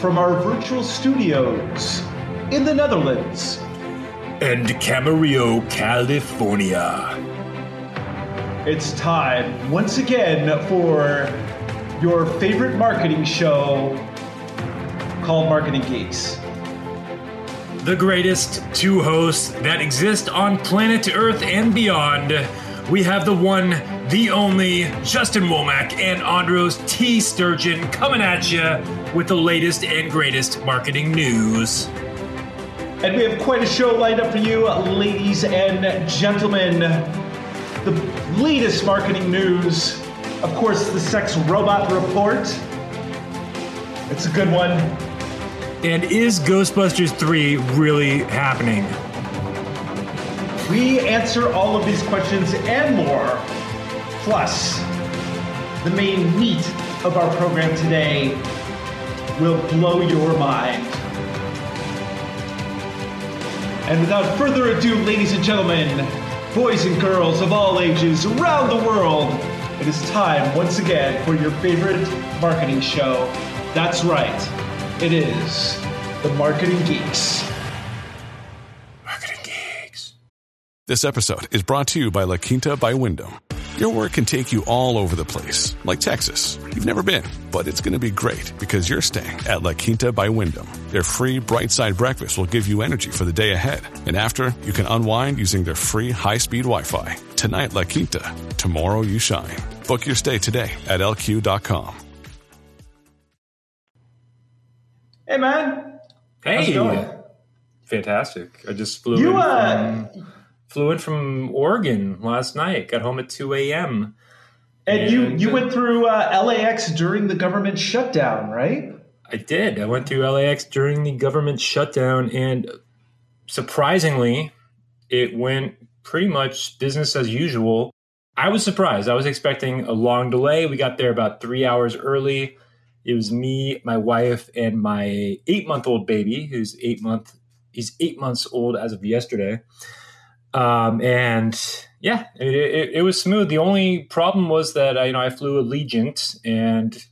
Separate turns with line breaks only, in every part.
From our virtual studios in the Netherlands
and Camarillo, California.
It's time once again for your favorite marketing show called Marketing Geeks.
The greatest two hosts that exist on planet Earth and beyond. We have the one, the only Justin Womack and Andros T. Sturgeon coming at you with the latest and greatest marketing news.
And we have quite a show lined up for you, ladies and gentlemen. The latest marketing news, of course, the Sex Robot Report. It's a good one.
And is Ghostbusters 3 really happening?
We answer all of these questions and more. Plus, the main meat of our program today will blow your mind. And without further ado, ladies and gentlemen, boys and girls of all ages around the world, it is time once again for your favorite marketing show. That's right, it is the Marketing Geeks.
This episode is brought to you by La Quinta by Wyndham. Your work can take you all over the place, like Texas. You've never been, but it's going to be great because you're staying at La Quinta by Wyndham. Their free bright side breakfast will give you energy for the day ahead. And after, you can unwind using their free high speed Wi Fi. Tonight, La Quinta. Tomorrow, you shine. Book your stay today at lq.com.
Hey, man.
Hey.
How's it going?
Fantastic. I just flew
You,
in
uh,
from, flew in from Oregon last night. Got home at 2 a.m.
And you,
And,
you
uh,
went through uh, LAX during the government shutdown, right?
I did. I went through LAX during the government shutdown, and surprisingly, it went pretty much business as usual. I was surprised. I was expecting a long delay. We got there about three hours early. It was me, my wife, and my eight-month-old baby, who's eight month. He's eight months old as of yesterday. Um, and yeah, it, it, it was smooth. The only problem was that I, you know I flew Allegiant, and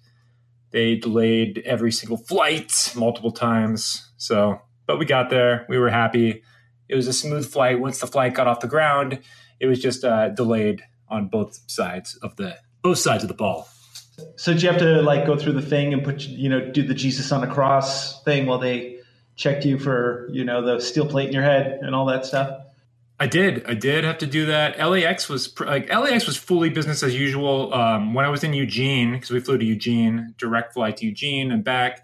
they delayed every single flight multiple times. So, but we got there. We were happy. It was a smooth flight. Once the flight got off the ground, it was just uh, delayed on both sides of the both sides of the ball.
So did you have to like go through the thing and put you know do the Jesus on a cross thing while they checked you for you know the steel plate in your head and all that stuff?
I did. I did have to do that. LAX was like LAX was fully business as usual. Um, when I was in Eugene, because we flew to Eugene, direct flight to Eugene and back.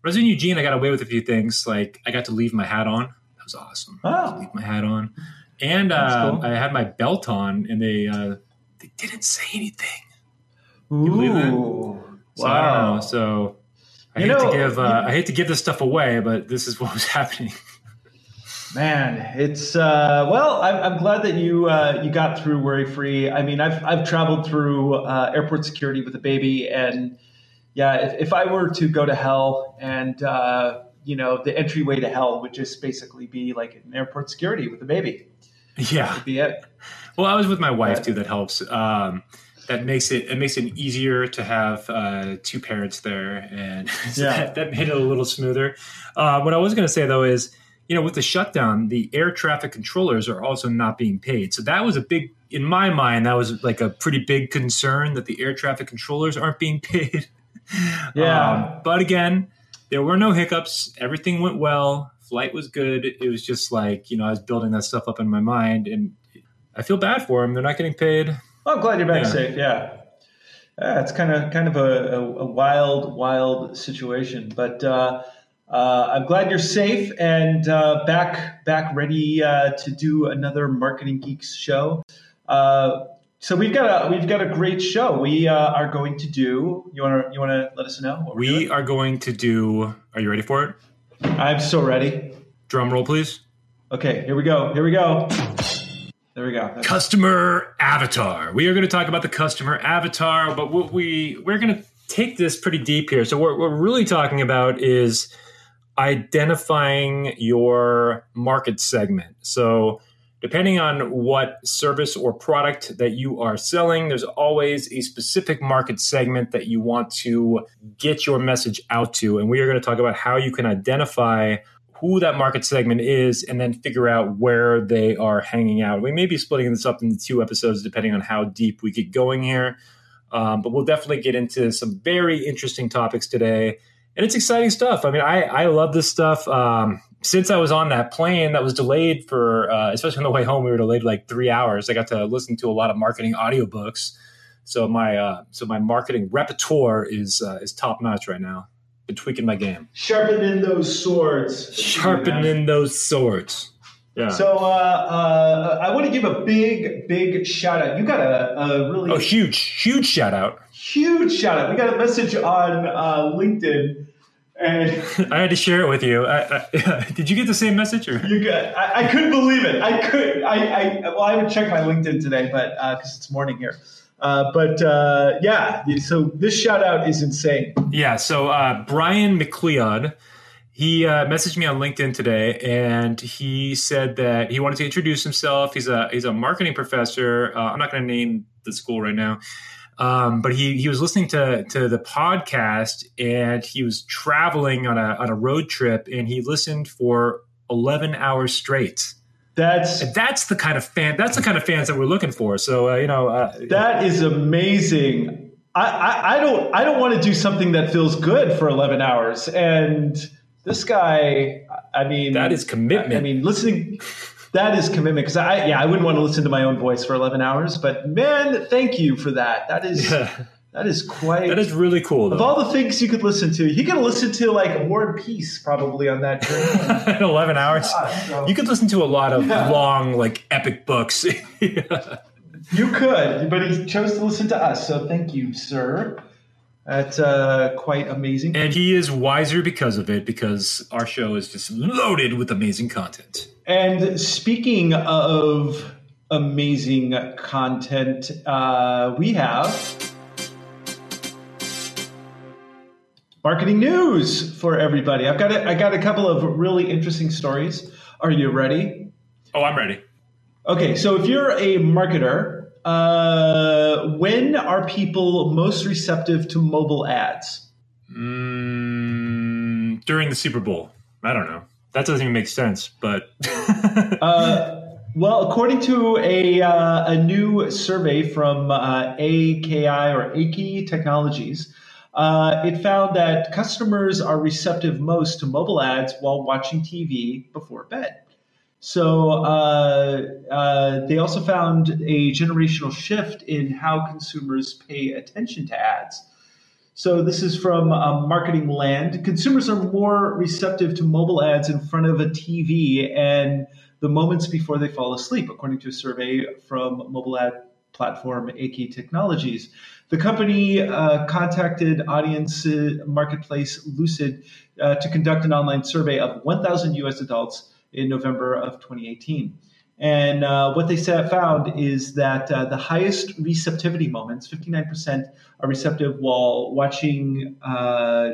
When I was in Eugene, I got away with a few things. Like I got to leave my hat on. That was awesome.
Oh.
Leave my hat on, and uh,
cool.
I had my belt on, and they uh, they didn't say anything.
Ooh,
believe that? So I don't know.
wow.
So I
You
hate
know,
to give uh,
you-
I hate to give this stuff away, but this is what was happening.
Man, it's uh, well. I'm, I'm glad that you uh, you got through worry free. I mean, I've I've traveled through uh, airport security with a baby, and yeah, if, if I were to go to hell, and uh, you know, the entryway to hell would just basically be like an airport security with a baby.
Yeah.
Would be it.
Well, I was with my wife too. That helps. Um, that makes it it makes it easier to have uh, two parents there, and so
Yeah.
that, that made it a little smoother. Uh, what I was going to say though is, you know, with the shutdown, the air traffic controllers are also not being paid. So that was a big, in my mind, that was like a pretty big concern that the air traffic controllers aren't being paid.
Yeah.
Um, but again, there were no hiccups. Everything went well. Flight was good. It was just like you know, I was building that stuff up in my mind, and I feel bad for them. They're not getting paid.
Well, I'm glad you're back
Yeah.
safe. Yeah. Yeah, it's kind of kind of a, a, a wild, wild situation, but uh, uh, I'm glad you're safe and uh, back back ready uh, to do another Marketing Geeks show. Uh, So we've got a we've got a great show. We uh, are going to do. You want to you want to let us know? What we're
are going to do. Are you ready for it?
I'm so ready.
Drum roll, please.
Okay, here we go. Here we go. There we go. That's-
Customer avatar. We are going to talk about the customer avatar, but what we we're going to take this pretty deep here. So what we're really talking about is identifying your market segment. So depending on what service or product that you are selling, there's always a specific market segment that you want to get your message out to. And we are going to talk about how you can identify who that market segment is and then figure out where they are hanging out. We may be splitting this up into two episodes depending on how deep we get going here. Um, but we'll definitely get into some very interesting topics today. And it's exciting stuff. I mean, I, I love this stuff. Um, since I was on that plane that was delayed for, uh, especially on the way home, we were delayed like three hours. I got to listen to a lot of marketing audiobooks. So my uh, so my marketing repertoire is uh, is top notch right now. Been tweaking my game,
Sharpening those swords.
sharpening those swords. Yeah.
So uh, uh, I want to give a big, big shout out. You got a, a really
oh, huge, huge shout out.
huge shout out. We got a message on uh, LinkedIn, and
I had to share it with you. I, I, did you get the same message? Or?
you got, I, I couldn't believe it. I could. I, I well, I haven't checked my LinkedIn today, but because it's morning here. Uh, but uh, yeah, so this shout out is insane.
Yeah. So uh, Brian McLeod, he uh, messaged me on LinkedIn today, and he said that he wanted to introduce himself. He's a he's a marketing professor. Uh, I'm not going to name the school right now, um, but he he was listening to to the podcast, and he was traveling on a on a road trip, and he listened for 11 hours straight.
That's
that's the kind of fan. That's the kind of fans that we're looking for. So uh, you know, uh,
that is amazing. I, I, I don't I don't want to do something that feels good for 11 hours, and this guy, I mean,
That is commitment.
I mean, listening. That is commitment because I yeah I wouldn't want to listen to my own voice for 11 hours, but man, thank you for that. That is that is quite.
that is really cool.
of all the things you could listen to, you could listen to like War and Peace probably on that journey.
11 hours.
so-
You could listen to a lot of
Yeah.
long, like epic books.
You could, but he chose to listen to us, so thank you, sir. That's uh, quite amazing.
and he is wiser because of it, because our show is just loaded with amazing content.
And speaking of amazing content, uh, we have marketing news for everybody. I've got a, I got a couple of really interesting stories. Are you ready?
Oh, I'm ready.
Okay, so if you're a marketer, uh, when are people most receptive to mobile ads?
Mm, during the Super Bowl. I don't know. That doesn't even make sense, but.
Uh, well, according to a, uh, a new survey from uh, AKI or AKI Technologies, uh, it found that customers are receptive most to mobile ads while watching TV before bed. So uh, uh, they also found a generational shift in how consumers pay attention to ads. So this is from Marketing Land. Consumers are more receptive to mobile ads in front of a TV and the moments before they fall asleep, according to a survey from mobile ad platform AK Technologies. The company uh, contacted audience uh, marketplace Lucid uh, to conduct an online survey of 1,000 U.S. adults in November of 2018. And uh, what they found is that uh, the highest receptivity moments, 59%, are receptive while watching uh,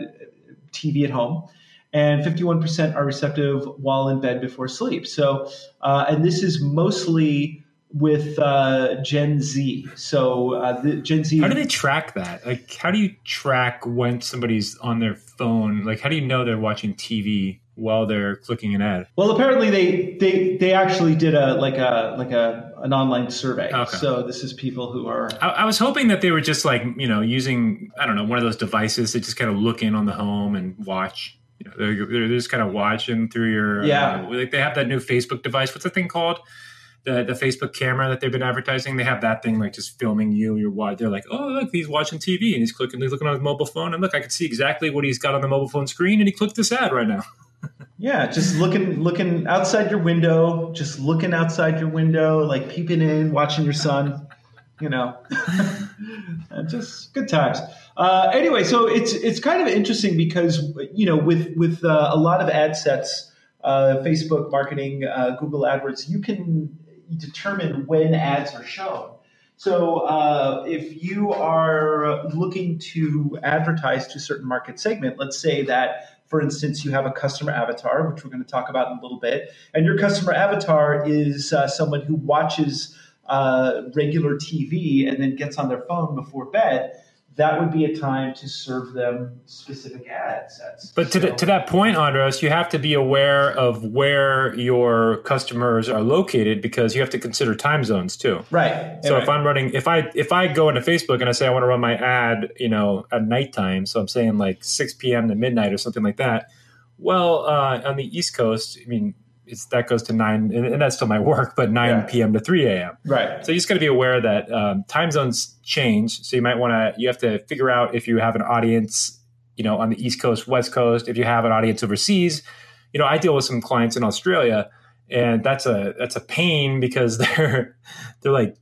TV at home, and 51% are receptive while in bed before sleep. So, uh, and this is mostly with uh, Gen Z. So, uh, the Gen Z.
How do they track that? Like, how do you track when somebody's on their phone? Like, how do you know they're watching TV while they're clicking an ad?
Well, apparently they they they actually did a like a like a an online survey.
Okay.
So this is people who are
I, I was hoping that they were just like, you know, using, I don't know, one of those devices that just kind of look in on the home and watch. You know, they're, they're just kind of watching through your,
Yeah.
uh, like they have that new Facebook device. What's the thing called? The, the Facebook camera that they've been advertising, they have that thing like just filming you. You're wa- they're like, oh look, he's watching TV and he's clicking, he's looking on his mobile phone, and look, I can see exactly what he's got on the mobile phone screen, and he clicked this ad right now.
Yeah, just looking looking outside your window, just looking outside your window, like peeping in, watching your son. you know, just good times. Uh, anyway, so it's it's kind of interesting because you know with with uh, a lot of ad sets, uh, Facebook marketing, uh, Google AdWords, you can determine when ads are shown. So uh, if you are looking to advertise to a certain market segment, let's say that for instance, you have a customer avatar, which we're going to talk about in a little bit, and your customer avatar is uh, someone who watches uh, regular TV and then gets on their phone before bed that would be a time to serve them specific ad sets.
But to, so, the, to that point, Andres, you have to be aware of where your customers are located because you have to consider time zones too.
Right.
So
right.
if I'm running, if I if I go into Facebook and I say I want to run my ad, you know, at nighttime, so I'm saying like 6 p.m. to midnight or something like that. Well, uh, on the East Coast, I mean, it's that goes to nine, and, and that still my work, but nine yeah. p.m. to three a.m.
Right.
So you just got to be aware that um, time zones change. So you might want to you have to figure out if you have an audience, you know, on the East Coast, West Coast. If you have an audience overseas, you know, I deal with some clients in Australia, and that's a that's a pain because they're they're like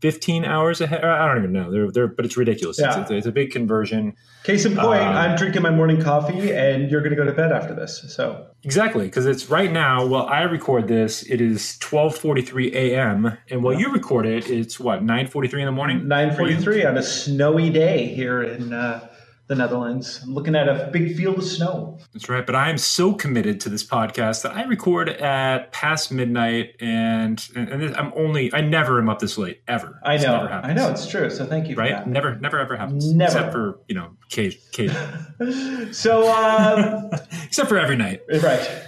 15 hours ahead. I don't even know. They're, they're, but it's ridiculous. Yeah. It's, it's, a big conversion.
Case in point, um, I'm drinking my morning coffee and you're going to go to bed after this. So
exactly. Cause it's right now, well, I record this, it is 1243 AM and while yeah. you record it, it's what, 943 in the morning?
943 on a snowy day here in, uh, the Netherlands. I'm looking at a big field of snow.
That's right. But I am so committed to this podcast that I record at past midnight, and and, and I'm only I never am up this late ever.
I know. I know it's true. So thank you.
right? Never, never ever happens.
Never,
except for you know, Kate. Kate.
so, um,
except for every night.
Right.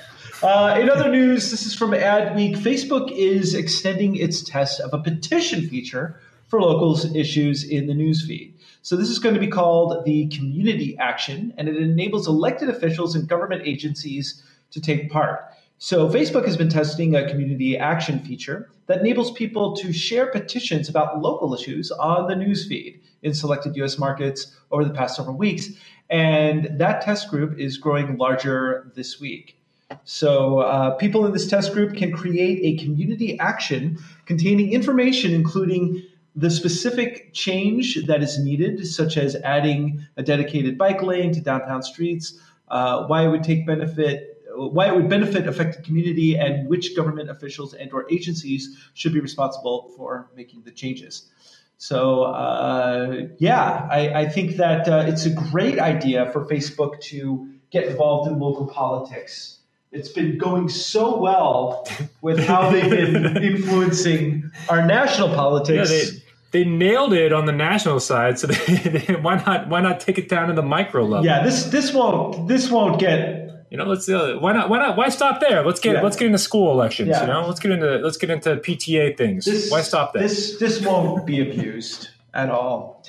Uh, in other news, this is from Adweek. Facebook is extending its test of a petition feature for locals issues in the newsfeed. So this is going to be called the community action, and it enables elected officials and government agencies to take part. So Facebook has been testing a community action feature that enables people to share petitions about local issues on the newsfeed in selected US markets over the past several weeks. And that test group is growing larger this week. So, uh, people in this test group can create a community action containing information including the specific change that is needed, such as adding a dedicated bike lane to downtown streets, uh, why it would take benefit why it would benefit affected community and which government officials and or agencies should be responsible for making the changes so uh, yeah I, I, think that uh, it's a great idea for facebook to get involved in local politics it's been going so well with how they've been influencing our national politics.
Yeah, they, they nailed it on the national side, so they, they, why not why not take it down to the micro level?
Yeah, this this won't this won't get
you know let's uh, why not why not why stop there? Let's get yeah. let's get into school elections yeah. you know? Let's get into let's get into pta things. This, why stop there?
this this won't be abused at all.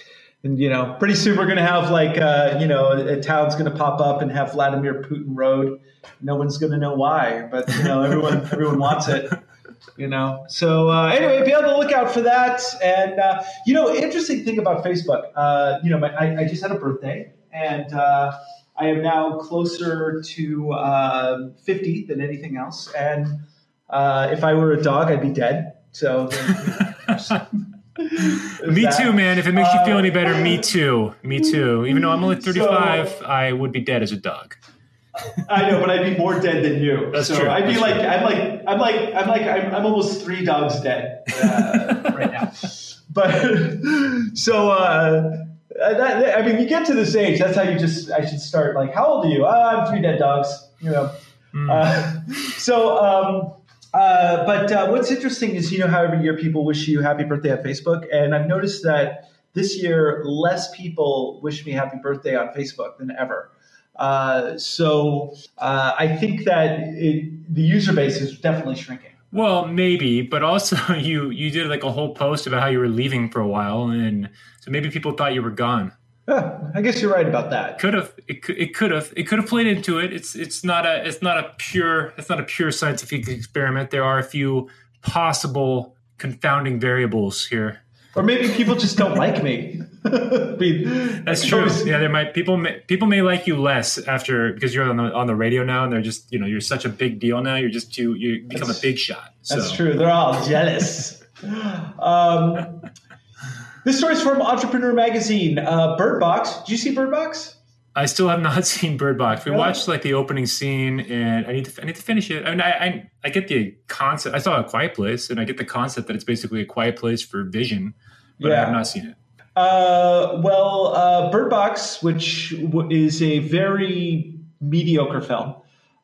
And you know pretty soon we're going to have like uh, you know a, a town's going to pop up and have vladimir putin road. No one's going to know why but you know everyone everyone wants it you know? So uh, anyway be on the lookout for that. And uh, you know interesting thing about facebook uh, you know my, I, I, just had a birthday and uh, i am now closer to uh, 50 than anything else. And uh, if i were a dog i'd be dead. So
me that. too man. If it makes you feel any better me too. Me too. Even though i'm only 35 so, i would be dead as a dog
I know, but I'd be more dead than you.
That's
so
true.
I'd be
That's
like,
true.
I'm like, I'm like, I'm like, I'm, I'm almost three dogs dead uh, right now. But so, uh, that, I mean, you get to this age, that's how you just, I should start. Like, how old are you? Oh, I'm three dead dogs. You know. Mm. Uh, so, um, uh, but uh, what's interesting is, you know, how every year people wish you happy birthday on Facebook, and I've noticed that this year less people wish me happy birthday on Facebook than ever. Uh, so uh, I think that it, the user base is definitely shrinking.
Well, maybe, but also you you did like a whole post about how you were leaving for a while, and so maybe people thought you were gone.
Yeah, I guess you're right about that.
Could have it could it could have it could have played into it. It's it's not a it's not a pure it's not a pure scientific experiment. There are a few possible confounding variables here.
Or maybe people just don't like me.
That's true. Yeah, there might people may, people may like you less after because you're on the on the radio now, and they're just you know you're such a big deal now. You're just too you become that's, a big shot.
So. That's true. They're all jealous. um, This story is from Entrepreneur Magazine. Uh, Bird Box. Did you see Bird Box?
I still have not seen Bird Box. We
Really?
watched like the opening scene, and I need to I need to finish it. I mean, I, I I get the concept. I saw a Quiet Place, and I get the concept that it's basically a quiet place for vision, but I have not seen it.
Uh, well, uh, Bird Box, which w- is a very mediocre film,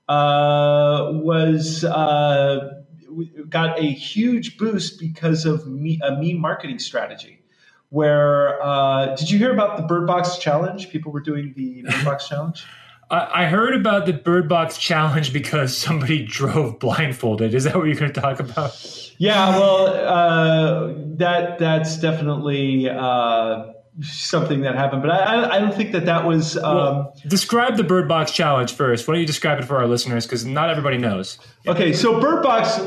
uh, was uh, w- got a huge boost because of me- a meme marketing strategy. Where uh, did you hear about the Bird Box challenge? People were doing the Bird Box challenge.
I, I heard about the Bird Box challenge because somebody drove blindfolded. Is that what you're going to talk about?
Yeah, well, uh, that that's definitely uh, something that happened, but I, I- I don't think that that was. Um,
Well, describe the Bird Box challenge first. Why don't you describe it for our listeners? Because not everybody knows.
Okay, so Bird Box.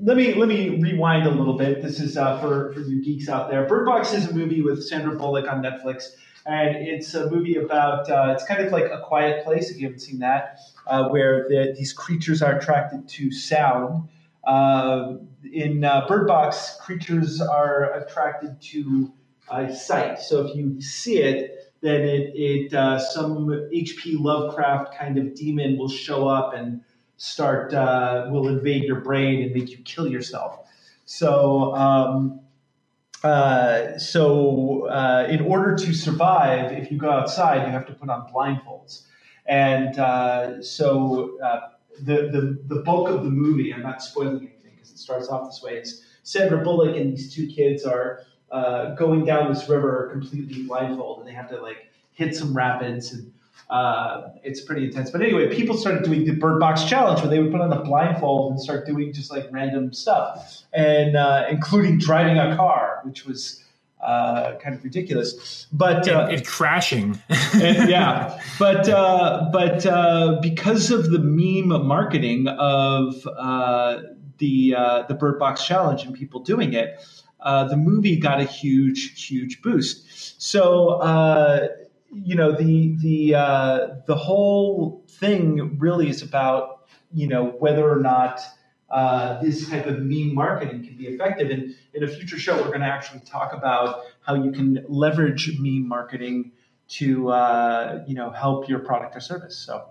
Let me let me rewind a little bit. This is uh, for for you geeks out there. Bird Box is a movie with Sandra Bullock on Netflix, and it's a movie about. Uh, it's kind of like a quiet place if you haven't seen that, uh, where the, these creatures are attracted to sound. Uh, in Bird Box, creatures are attracted to uh, sight. So if you see it, then it, it uh, some H.P. Lovecraft kind of demon will show up and start uh, will invade your brain and make you kill yourself. So um, uh, so uh, in order to survive, if you go outside, you have to put on blindfolds. And uh, so uh, the, the the bulk of the movie, I'm not spoiling anything because it starts off this way. It's Sandra Bullock and these two kids are uh, going down this river completely blindfold, and they have to like hit some rapids, and uh, it's pretty intense. But anyway, people started doing the Bird Box challenge where they would put on a blindfold and start doing just like random stuff, and uh, including driving a car, which was uh, kind of ridiculous. But uh,
and crashing.
and- yeah, but uh, but uh, because of the meme marketing of uh, the uh, the Bird Box challenge and people doing it, uh, the movie got a huge huge boost. So uh, you know the the uh, the whole thing really is about you know whether or not. Uh, this type of meme marketing can be effective. And in a future show, we're going to actually talk about how you can leverage meme marketing to uh, you know help your product or service. So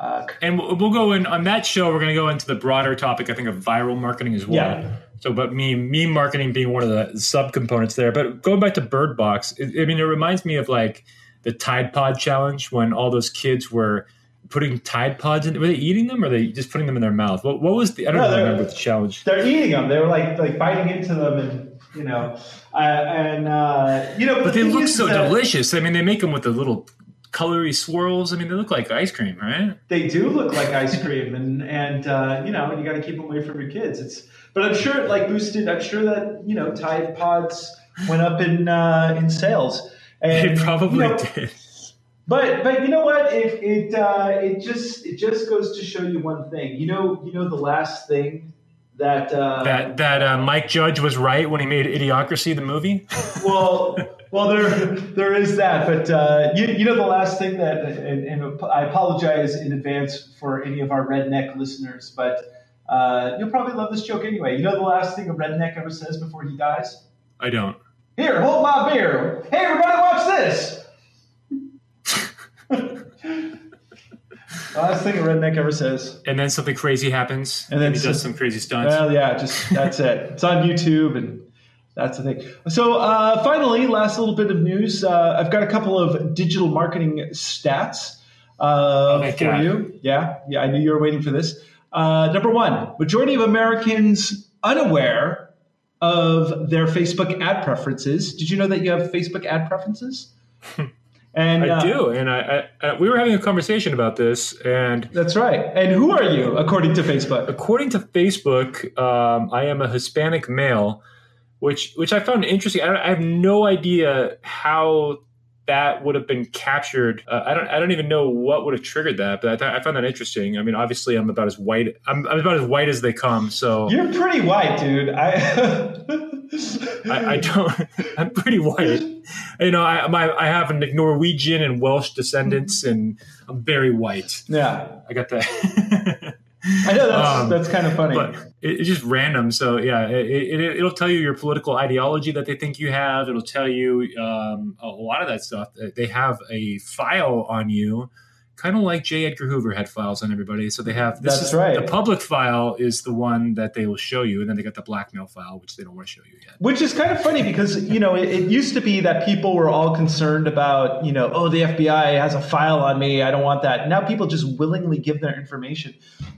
uh,
And we'll go in on that show. We're going to go into the broader topic, I think, of viral marketing as well.
Yeah.
So, but meme meme marketing being one of the subcomponents there. But going back to Bird Box, it, I mean, it reminds me of like the Tide Pod challenge when all those kids were putting Tide Pods in. Were they eating them, or they just putting them in their mouth? What, what was the? I don't
No,
remember the challenge.
they're eating them. They were like like biting into them, and you know, uh, and uh, you know,
But
the
they look so
that
delicious. I mean, they make them with the little colory swirls. I mean, they look like ice cream, right?
They do look like ice cream, and and uh, you know, you got to keep them away from your kids. It's, but I'm sure it like boosted. I'm sure that you know, Tide Pods went up in uh, in sales. And,
It probably
you know,
did.
But but you know what? It it uh, it just it just goes to show you one thing. You know you know the last thing that uh,
That that uh, Mike Judge was right when he made Idiocracy, the movie.
well well there there is that. But uh, you you know the last thing that and, and I apologize in advance for any of our redneck listeners, but uh, you'll probably love this joke anyway. You know the last thing a redneck ever says before he dies?
I don't.
Here, hold my beer. Hey everybody, watch this. Last thing a redneck ever says.
And then something crazy happens,
And then
he does
some-
some crazy stunts.
Well, yeah, just that's it. It's on YouTube, and that's the thing. So, uh, finally, last little bit of news. Uh, I've got a couple of digital marketing stats uh,
thank
for
God.
you. Yeah, yeah, I knew you were waiting for this. Uh, number one: majority of Americans unaware of their Facebook ad preferences. Did you know that you have Facebook ad preferences? And
I
uh,
do, and I, I, I we were having a conversation about this, and
That's right. And who are you, according to Facebook?
according to Facebook, um, I am a Hispanic male, which which I found interesting. I, don't, I have no idea how that would have been captured. Uh, I don't I don't even know what would have triggered that, but I, th- I found that interesting. I mean, obviously, I'm about as white. I'm, I'm about as white as they come. So
You're pretty white, dude. I.
I, I don't. I'm pretty white. You know, I my, I have a Norwegian and Welsh descendants, and I'm very white.
Yeah.
I got that.
I know that's um, that's kind of funny,
but it, it's just random. So yeah, it, it, will tell you your political ideology that they think you have. It'll tell you um, a lot of that stuff. They have a file on you kind of like J. Edgar Hoover had files on everybody. So they have this
That's
is
right.
the public file is the one that they will show you, and then they got the blackmail file, which they don't want to show you yet.
Which is kind of funny because you know it, it, used to be that people were all concerned about you know oh the FBI has a file on me, I don't want that. Now people just willingly give their information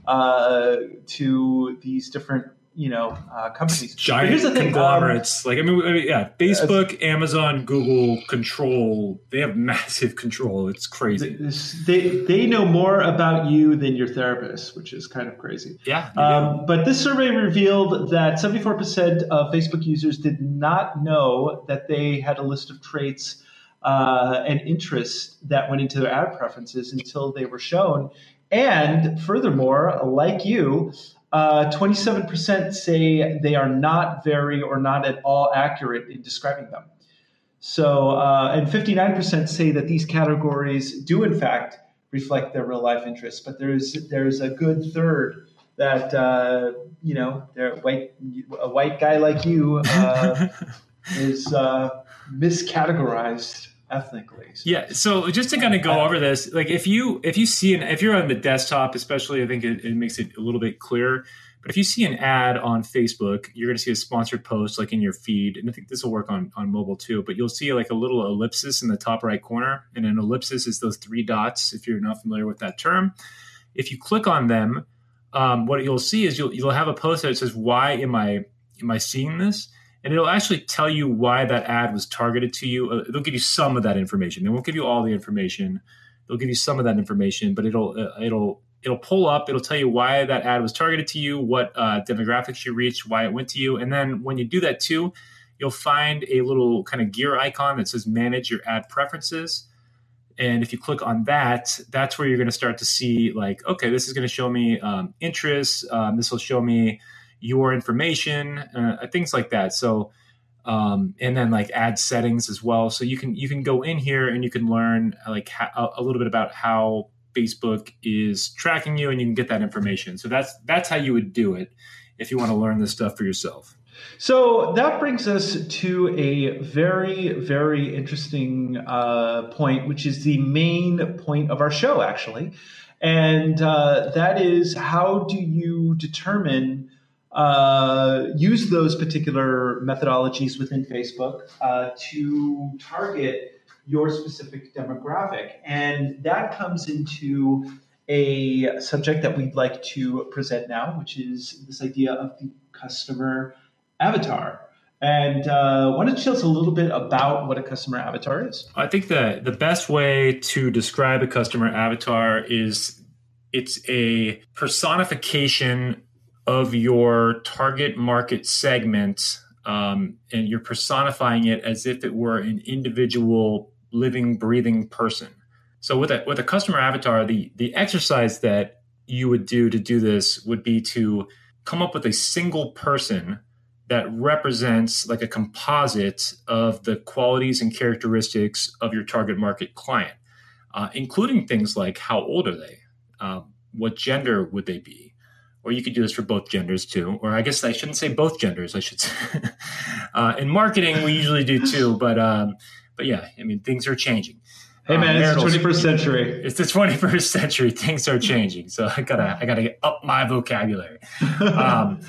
uh, to these different you know uh, companies.
Giant here's the thing, conglomerates. Um, like I mean, I mean, yeah, Facebook, Amazon, Google control. They have massive control. It's crazy.
They they know more about you than your therapist, which is kind of crazy.
Yeah.
Um, but this survey revealed that 74% of Facebook users did not know that they had a list of traits. Uh, and interests that went into their ad preferences until they were shown. And furthermore, like you, uh, 27% say they are not very or not at all accurate in describing them. So, uh, and 59% say that these categories do, in fact, reflect their real life interests. But there's there's a good third that uh, you know, they're white a white guy like you uh, is uh, miscategorized ethnically.
Yeah. So just to kind of go over this, like if you if you see an if you're on the desktop, especially, I think it, it makes it a little bit clearer. But if you see an ad on Facebook, you're going to see a sponsored post like in your feed, and I think this will work on on mobile too. But you'll see like a little ellipsis in the top right corner, and an ellipsis is those three dots. If you're not familiar with that term, if you click on them, um, what you'll see is you'll you'll have a post that says, "Why am I am I seeing this?" And it'll actually tell you why that ad was targeted to you. Uh, it'll give you some of that information. They won't give you all the information. They'll give you some of that information, but it'll uh, it'll it'll pull up. It'll tell you why that ad was targeted to you, what uh, demographics you reached, why it went to you, and then when you do that too, you'll find a little kind of gear icon that says "Manage Your Ad Preferences." And if you click on that, that's where you're going to start to see like, okay, this is going to show me um, interests. Um, this will show me your information, uh, things like that. So, um, and then like ad settings as well. So you can you can go in here and you can learn like a little bit about how Facebook is tracking you, and you can get that information. So that's that's how you would do it if you want to learn this stuff for yourself.
So that brings us to a very, very interesting uh, point, which is the main point of our show, actually. And uh, that is how do you determine uh, use those particular methodologies within Facebook uh, to target your specific demographic. And that comes into a subject that we'd like to present now, which is this idea of the customer avatar. And uh, why don't you tell us a little bit about what a customer avatar is?
I think that the best way to describe a customer avatar is it's a personification of your target market segment um, and you're personifying it as if it were an individual living breathing person. So with a with a customer avatar the the exercise that you would do to do this would be to come up with a single person that represents like a composite of the qualities and characteristics of your target market client uh, including things like how old are they uh, what gender would they be or you could do this for both genders too. Or I guess I shouldn't say both genders. I should say uh, in marketing we usually do too. But um, but yeah, I mean things are changing.
Hey man, um, it's the 21st century.
It's the 21st century. Things are changing, so I gotta I gotta up my vocabulary. Um,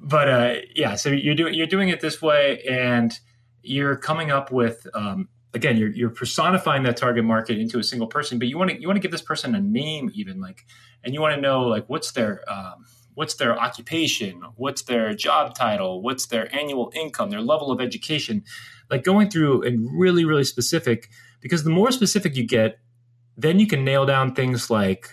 but uh, yeah, so you're doing you're doing it this way, and you're coming up with um, again you're, you're personifying that target market into a single person but you want to you want to give this person a name even like and you want to know like what's their um, what's their occupation? What's their job title? What's their annual income? Their level of education? Like going through and really really specific because the more specific you get then you can nail down things like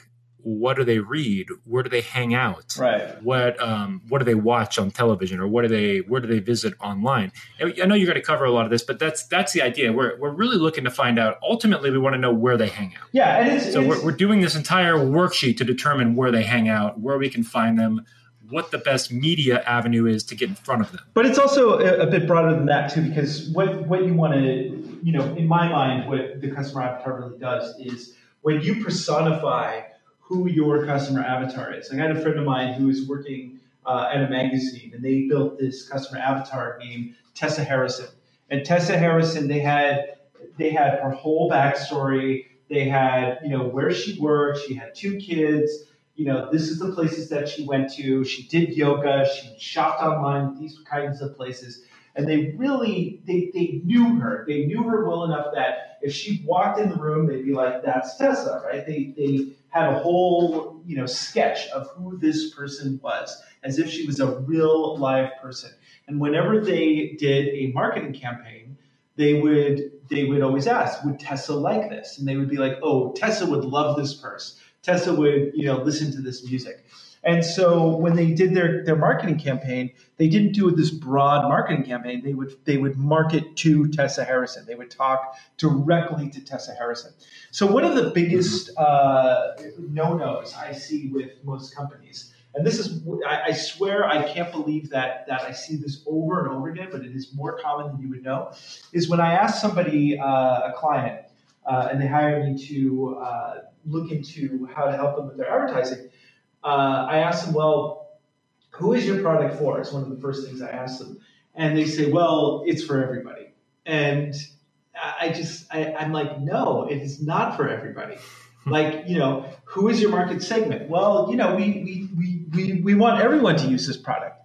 what do they read? Where do they hang out?
Right.
What um, what do they watch on television, or what do they where do they visit online? I know you're going to cover a lot of this, but that's that's the idea. We're we're really looking to find out. Ultimately, we want to know where they hang out.
Yeah, and it's,
so
it's,
we're, we're doing this entire worksheet to determine where they hang out, where we can find them, what the best media avenue is to get in front of them.
But it's also a, a, bit broader than that too, because what what you want to, you know, in my mind, what the customer avatar really does is when you personify who your customer avatar is. I had a friend of mine who was working uh, at a magazine, and they built this customer avatar named Tessa Harrison. And Tessa Harrison, they had they had her whole backstory. They had you know where she worked. She had two kids. You know this is the places that she went to. She did yoga. She shopped online. These kinds of places and they really they, they knew her they knew her well enough that if she walked in the room they'd be like that's tessa right they, they had a whole you know sketch of who this person was as if she was a real live person. And whenever they did a marketing campaign they would they would always ask would tessa like this? And they would be like oh tessa would love this purse. Tessa would you know listen to this music and so when they did their, their marketing campaign, they didn't do this broad marketing campaign. They would they would market to Tessa Harrison. They would talk directly to Tessa Harrison. So one of the biggest uh, no nos I see with most companies, and this is I, I, swear I can't believe that that I see this over and over again, but it is more common than you would know, is when I ask somebody uh, a client uh, and they hire me to uh, look into how to help them with their advertising uh, I asked them, well, who is your product for? It's one of the first things I asked them. And they say, well, it's for everybody. And I just, I, I'm like, no, it is not for everybody. like, you know, who is your market segment? Well, you know, we, we, we, we, we want everyone to use this product.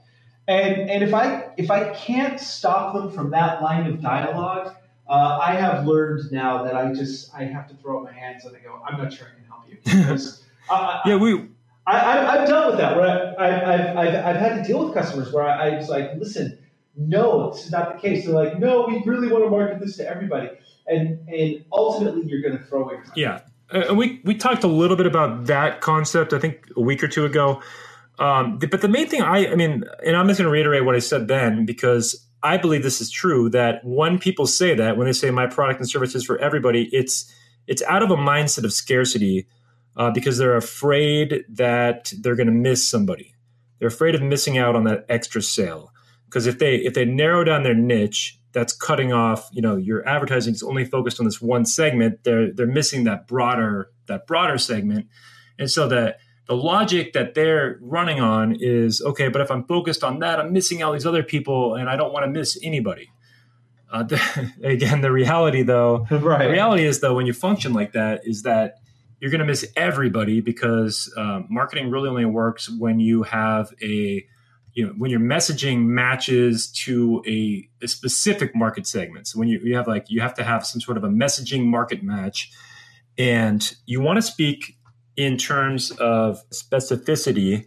And, and if I if I can't stop them from that line of dialogue, uh, I have learned now that I just I have to throw up my hands and I go, I'm not sure I can help you. Because,
uh, yeah, we
I, have dealt with that where I, have I've, I've had to deal with customers where I, I was like, listen, no, this is not the case. They're like, no, we really want to market this to everybody. And, and ultimately, you're going to throw away.
Yeah. And we, we talked a little bit about that concept, I think, a week or two ago. Um, but the main thing I, I mean, and I'm just going to reiterate what I said then because I believe this is true that when people say that, when they say my product and service is for everybody, it's it's out of a mindset of scarcity uh, because they're afraid that they're going to miss somebody. They're afraid of missing out on that extra sale. Because if they if they narrow down their niche, that's cutting off. You know, your advertising is only focused on this one segment. They're they're missing that broader that broader segment, and so that the logic that they're running on is okay. But if I'm focused on that, I'm missing all these other people, and I don't want to miss anybody. Uh, the, again, the reality though, right. the reality is though, when you function like that, is that you're going to miss everybody because uh, marketing really only works when you have a you know when your messaging matches to a, a, specific market segment so when you, you have like you have to have some sort of a messaging market match and you want to speak in terms of specificity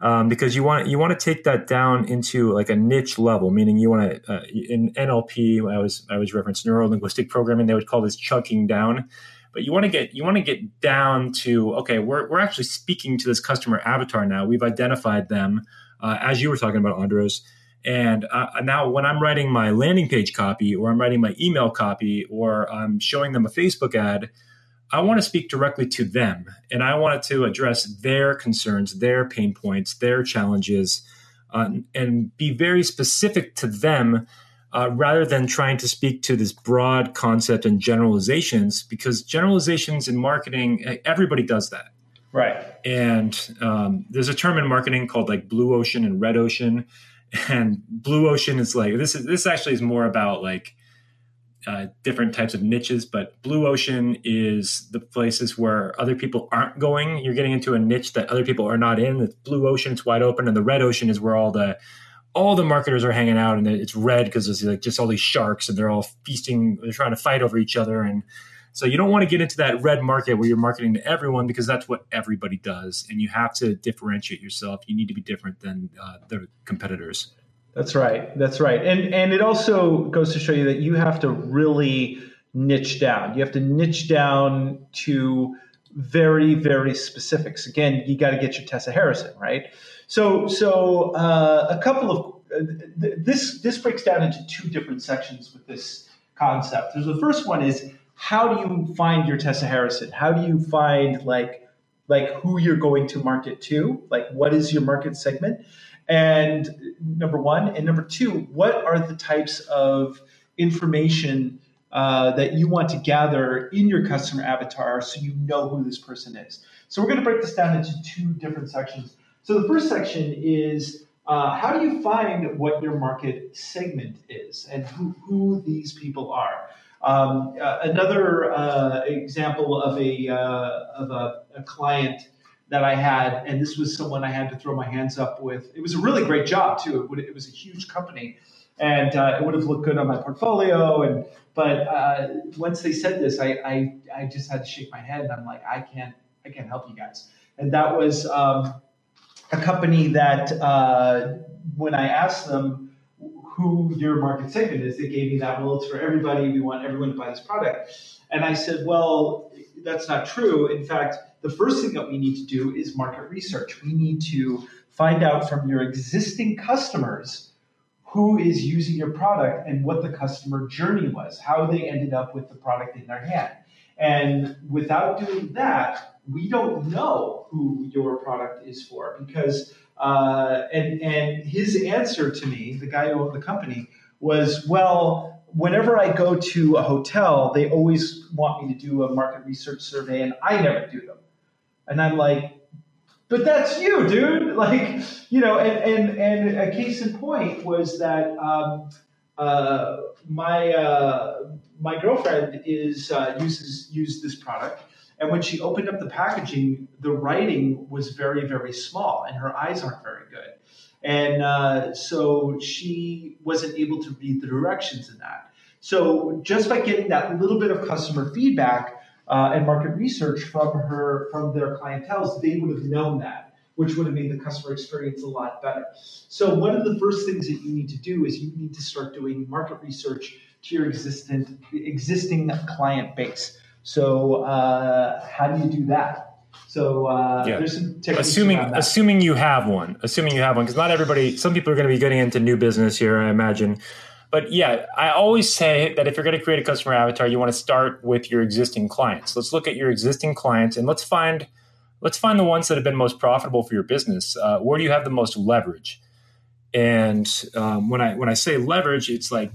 um, because you want you want to take that down into like a niche level, meaning you want to uh, in NLP. I was I was referenced neuro linguistic programming. They would call this chunking down but you want to get you want to get down to okay we're, we're actually speaking to this customer avatar now. We've identified them uh, as you were talking about andros. And uh, now when i'm writing my landing page copy or i'm writing my email copy or i'm showing them a facebook ad i want to speak directly to them. And i want to address their concerns their pain points their challenges uh, and be very specific to them uh, rather than trying to speak to this broad concept and generalizations, because generalizations in marketing, everybody does that.
Right.
And um, there's a term in marketing called like blue ocean and red ocean. And blue ocean is like this is this actually is more about like uh, different types of niches, but blue ocean is the places where other people aren't going. You're getting into a niche that other people are not in. It's blue ocean, it's wide open, and the red ocean is where all the all the marketers are hanging out and it's red because there's like just all these sharks and they're all feasting they're trying to fight over each other. And so you don't want to get into that red market where you're marketing to everyone because that's what everybody does. And you have to differentiate yourself. You need to be different than uh, the competitors.
That's right. That's right. And and it also goes to show you that you have to really niche down. You have to niche down to very very specifics. Again you got to get your tessa harrison right so, so uh, a couple of uh, th- this this breaks down into two different sections with this concept. There's the first one is how do you find your Tessa Harrison? How do you find like like who you're going to market to? Like what is your market segment? And number one, and number two, what are the types of information uh, that you want to gather in your customer avatar so you know who this person is. So we're going to break this down into two different sections. So the first section is uh, how do you find what your market segment is and who, who these people are? Um, uh, another uh, example of a uh, of a, a, client that I had, and this was someone I had to throw my hands up with. It was a really great job too. It, would, it was a huge company, and uh, it would have looked good on my portfolio. And but uh, once they said this, I, I, I just had to shake my head, and I'm like, I can't I can't help you guys. And that was um, a company that uh, when I asked them who your market segment is. They gave me that. Well, it's for everybody. We want everyone to buy this product. And I said, well, that's not true. In fact, the first thing that we need to do is market research. We need to find out from your existing customers who is using your product and what the customer journey was, how they ended up with the product in their hand. And without doing that, we don't know who your product is for because uh, and and his answer to me, the guy who owned the company, was, well, whenever I go to a hotel, they always want me to do a market research survey, and I never do them. And I'm like, but that's you, dude. Like, you know, and and and a case in point was that um, uh, my uh, my girlfriend is uh, uses used this product and when she opened up the packaging, the writing was very, very small, and her eyes aren't very good. And uh, so she wasn't able to read the directions in that. So just by getting that little bit of customer feedback uh, and market research from her, from their clientele, they would have known that, which would have made the customer experience a lot better. So one of the first things that you need to do is you need to start doing market research to your existing existing client base. So uh, how do you do that? So uh, yeah. there's some.
Assuming assuming you have one, assuming you have one, because not everybody. Some people are going to be getting into new business here, I imagine. But yeah, I always say that if you're going to create a customer avatar, you want to start with your existing clients. Let's look at your existing clients and let's find let's find the ones that have been most profitable for your business. Uh, where do you have the most leverage? And um, when I when I say leverage, it's like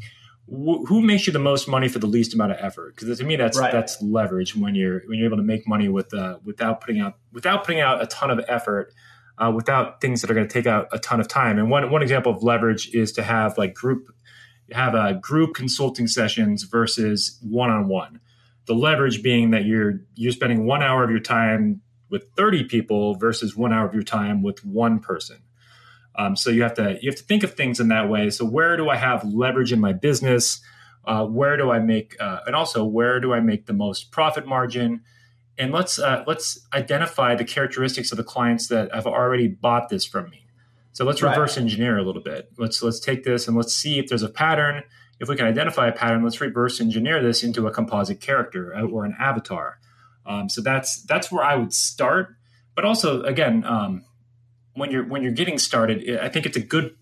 wh- who makes you the most money for the least amount of effort? Because to me, that's right. that's leverage when you're when you're able to make money with uh, without putting out without putting out a ton of effort, uh, without things that are going to take out a ton of time. And one one example of leverage is to have like group have a uh, group consulting sessions versus one on one. The leverage being that you're you're spending one hour of your time with 30 people versus one hour of your time with one person. Um, so you have to you have to think of things in that way. So where do I have leverage in my business? Uh, where do I make uh, and also where do I make the most profit margin? And let's uh, let's identify the characteristics of the clients that have already bought this from me. So let's right. reverse engineer a little bit. Let's let's take this and let's see if there's a pattern. If we can identify a pattern, let's reverse engineer this into a composite character uh, or an avatar. Um, so that's that's where I would start. But also, again, um, when you're when you're getting started, I think it's a good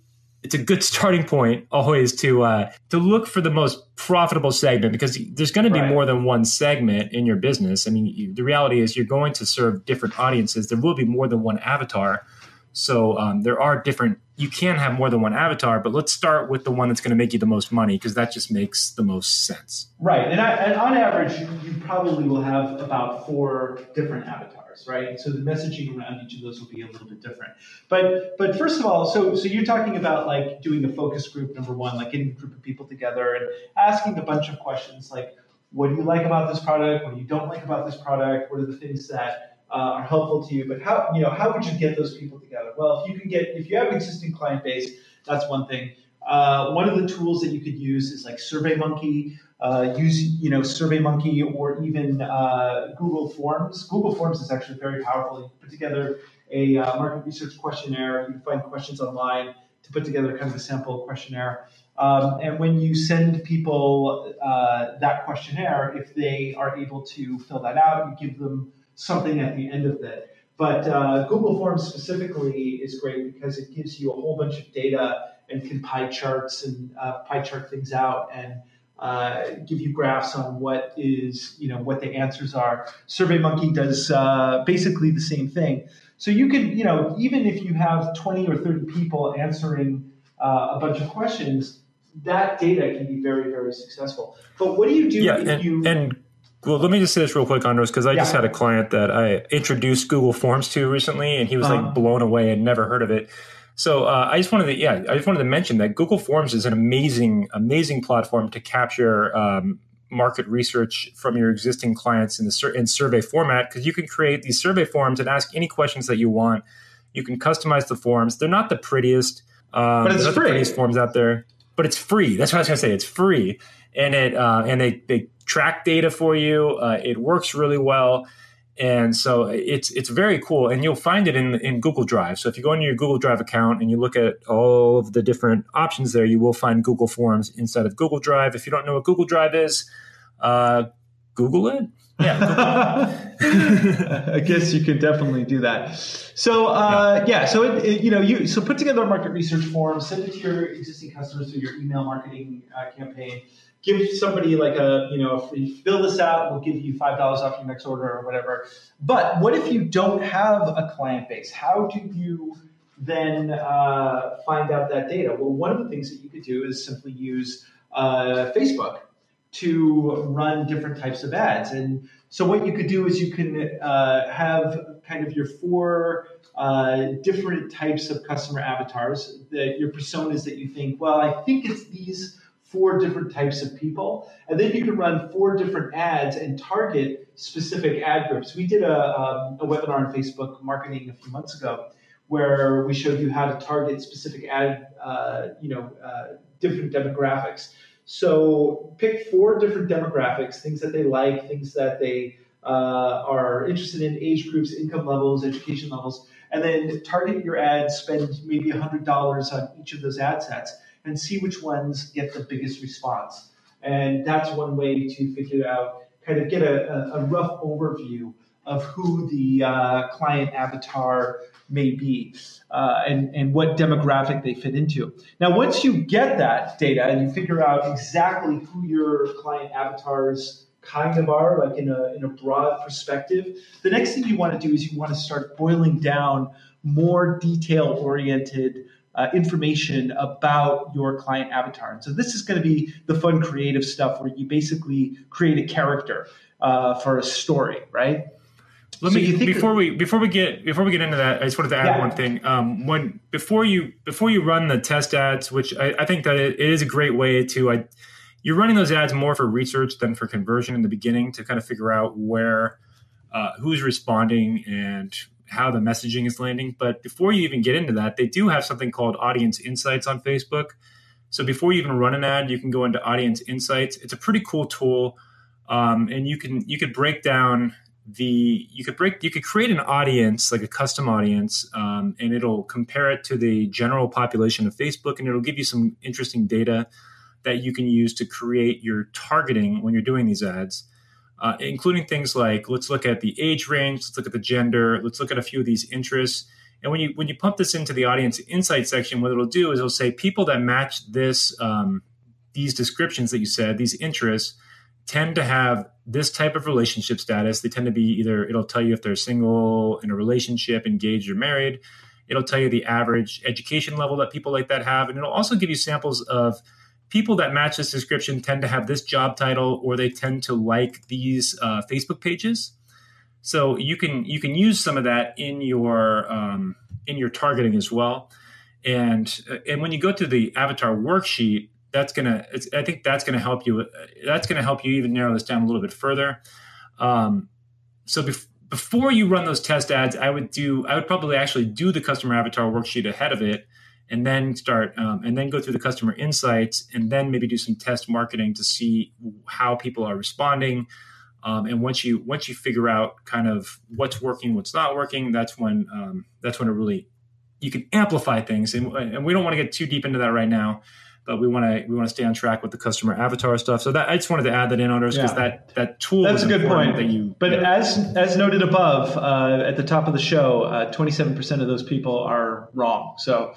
it's a good starting point always to uh, to look for the most profitable segment because there's going to be right. more than one segment in your business. I mean, you, the reality is you're going to serve different audiences. There will be more than one avatar, so um, there are different. You can have more than one avatar, but let's start with the one that's going to make you the most money because that just makes the most sense.
Right, and, I, and on average, you, you probably will have about four different avatars right? So the messaging around each of those will be a little bit different. But but first of all, so so you're talking about like doing a focus group number one, like getting a group of people together and asking a bunch of questions like, what do you like about this product? What do you don't like about this product? What are the things that uh, are helpful to you? But how you know how would you get those people together? Well, if you can get if you have an existing client base, that's one thing. Uh, one of the tools that you could use is like SurveyMonkey uh, use you know SurveyMonkey or even uh, Google Forms. Google Forms is actually very powerful. You put together a uh, market research questionnaire. You find questions online to put together kind of a sample questionnaire. Um, and when you send people uh, that questionnaire, if they are able to fill that out, you give them something at the end of it. But uh, Google Forms specifically is great because it gives you a whole bunch of data and can pie charts and uh, pie chart things out and uh, give you graphs on what is, you know, what the answers are. SurveyMonkey does uh, basically the same thing. So you can you know, even if you have 20 or 30 people answering uh, a bunch of questions, that data can be very, very successful. But what do you do
yeah,
if
and,
you
and well, let me just say this real quick, Andros, because I just had a client that I introduced Google Forms to recently, and he was
Uh-huh.
like blown away and never heard of it. So uh, I just wanted to, yeah, I just wanted to mention that Google Forms is an amazing, amazing platform to capture um, market research from your existing clients in the sur- in survey format because you can create these survey forms and ask any questions that you want. You can customize the forms. They're not the prettiest, um,
But it's free.
the prettiest forms out there, but it's free. That's what I was going to say. It's free, and it uh, and they they track data for you. Uh, it works really well, and so it's it's very cool. And you'll find it in in Google Drive. So if you go into your Google Drive account and you look at all of the different options there, you will find Google Forms inside of Google Drive. If you don't know what Google Drive is, uh, Google it. Yeah,
I guess you could definitely do that. So uh, yeah, so it, it- you know you so put together a market research form, send it to your existing customers through your email marketing uh, campaign. Give somebody like a you know if you fill this out, we'll give you five dollars off your next order or whatever. But what if you don't have a client base? How do you then uh, find out that data? Well, one of the things that you could do is simply use uh, Facebook to run different types of ads. And so what you could do is you can uh, have kind of your four uh, different types of customer avatars, that your personas that you think, well, I think it's these four different types of people. And then you can run four different ads and target specific ad groups. We did a, um, a webinar on Facebook marketing a few months ago where we showed you how to target specific ad, uh, you know, uh, different demographics. So pick four different demographics, things that they like, things that they uh, are interested in, age groups, income levels, education levels, and then target your ads, spend maybe $100 on each of those ad sets, and see which ones get the biggest response. And that's one way to figure out, kind of get a, a, rough overview of who the uh, client avatar may be uh, and, and what demographic they fit into. Now, once you get that data and you figure out exactly who your client avatars kind of are, like in a, in a broad perspective, the next thing you want to do is you want to start boiling down more detail oriented uh, information about your client avatar. And so this is going to be the fun creative stuff where you basically create a character uh, for a story, right?
Let
So
me before we before we get before we get into that, I just wanted to add
Yeah.
one thing. Um, when before you before you run the test ads, which I, I think that it, it is a great way to I, you're running those ads more for research than for conversion in the beginning to kind of figure out where uh, who's responding and how the messaging is landing. But before you even get into that, they do have something called Audience Insights on Facebook. So before you even run an ad, you can go into Audience Insights. It's a pretty cool tool, um, and you can you could break down the you could break you could create an audience like a custom audience um, and it'll compare it to the general population of facebook and it'll give you some interesting data that you can use to create your targeting when you're doing these ads uh, including things like let's look at the age range let's look at the gender let's look at a few of these interests and when you when you pump this into the audience insight section what it'll do is it'll say people that match this um, these descriptions that you said these interests tend to have this type of relationship status. They tend to be either, it'll tell you if they're single, in a relationship, engaged, or married. It'll tell you the average education level that people like that have. And it'll also give you samples of people that match this description tend to have this job title or they tend to like these uh, Facebook pages. So you can you can use some of that in your um, in your targeting as well. And and when you go to the avatar worksheet, that's gonna i think that's gonna help you that's gonna help you even narrow this down a little bit further um, so bef- before you run those test ads i would do i would probably actually do the customer avatar worksheet ahead of it and then start um, and then go through the customer insights and then maybe do some test marketing to see how people are responding um, and once you once you figure out kind of what's working what's not working that's when um, that's when it really you can amplify things and, and we don't want to get too deep into that right now but we want to we want to stay on track with the customer avatar stuff. So that I just wanted to add that in, Andros, because
Yeah.
that that tool.
That's a good point.
That you,
but
yeah.
as as noted above, uh, at the top of the show, twenty seven percent of those people are wrong. So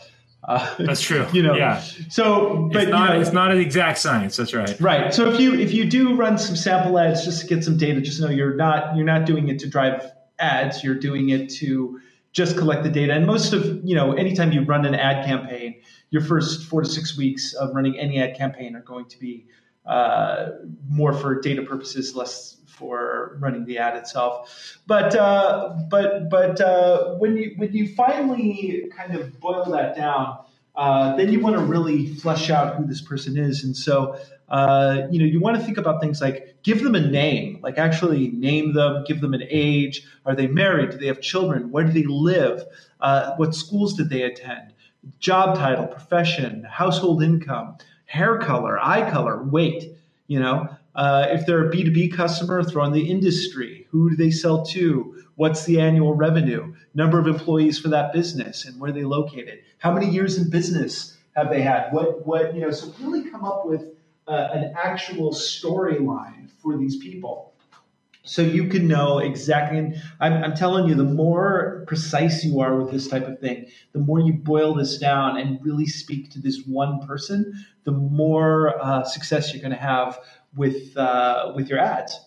uh,
That's true.
You know,
Yeah.
So, but
it's not
you know,
it's not an exact science. That's right.
right. So if you if you do run some sample ads just to get some data, just know you're not you're not doing it to drive ads. You're doing it to just collect the data. And most of, you know, anytime you run an ad campaign, your first four to six weeks of running any ad campaign are going to be uh, more for data purposes, less for running the ad itself. But uh, but but uh, when you when you finally kind of boil that down, uh, then you want to really flesh out who this person is. And so uh, you know you want to think about things like give them a name, like actually name them, give them an age. Are they married? Do they have children? Where do they live? Uh, what schools did they attend? Job title, profession, household income, hair color, eye color, weight. You know, uh, if they're a B2B customer, throw in the industry. Who do they sell to? What's the annual revenue? Number of employees for that business and where they located? How many years in business have they had? What, what, you know, so really come up with uh, an actual storyline for these people. So you can know exactly, and I'm, I'm, telling you, the more precise you are with this type of thing, the more you boil this down and really speak to this one person, the more uh, success you're going to have with uh, with your ads.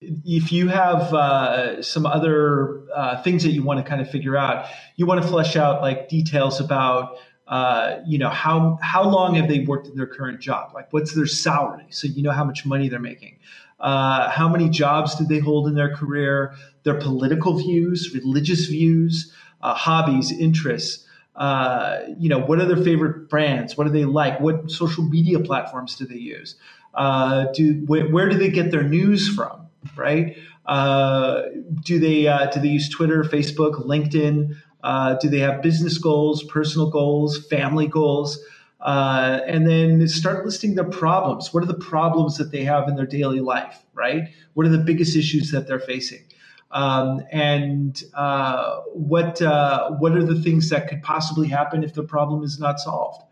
If you have uh, some other uh, things that you want to kind of figure out, you want to flesh out like details about uh, you know how how long have they worked in their current job? Like what's their salary? So you know how much money they're making. Uh, how many jobs did they hold in their career? Their political views religious views uh, hobbies interests uh, you know what are their favorite brands? What do they like? What social media platforms do they use uh, do wh- where do they get their news from? Right? Uh, do they uh, do they use Twitter, Facebook, LinkedIn? Uh, do they have business goals, personal goals, family goals? Uh, and then start listing their problems. What are the problems that they have in their daily life? Right? What are the biggest issues that they're facing? Um, and uh, what uh, what are the things that could possibly happen if the problem is not solved?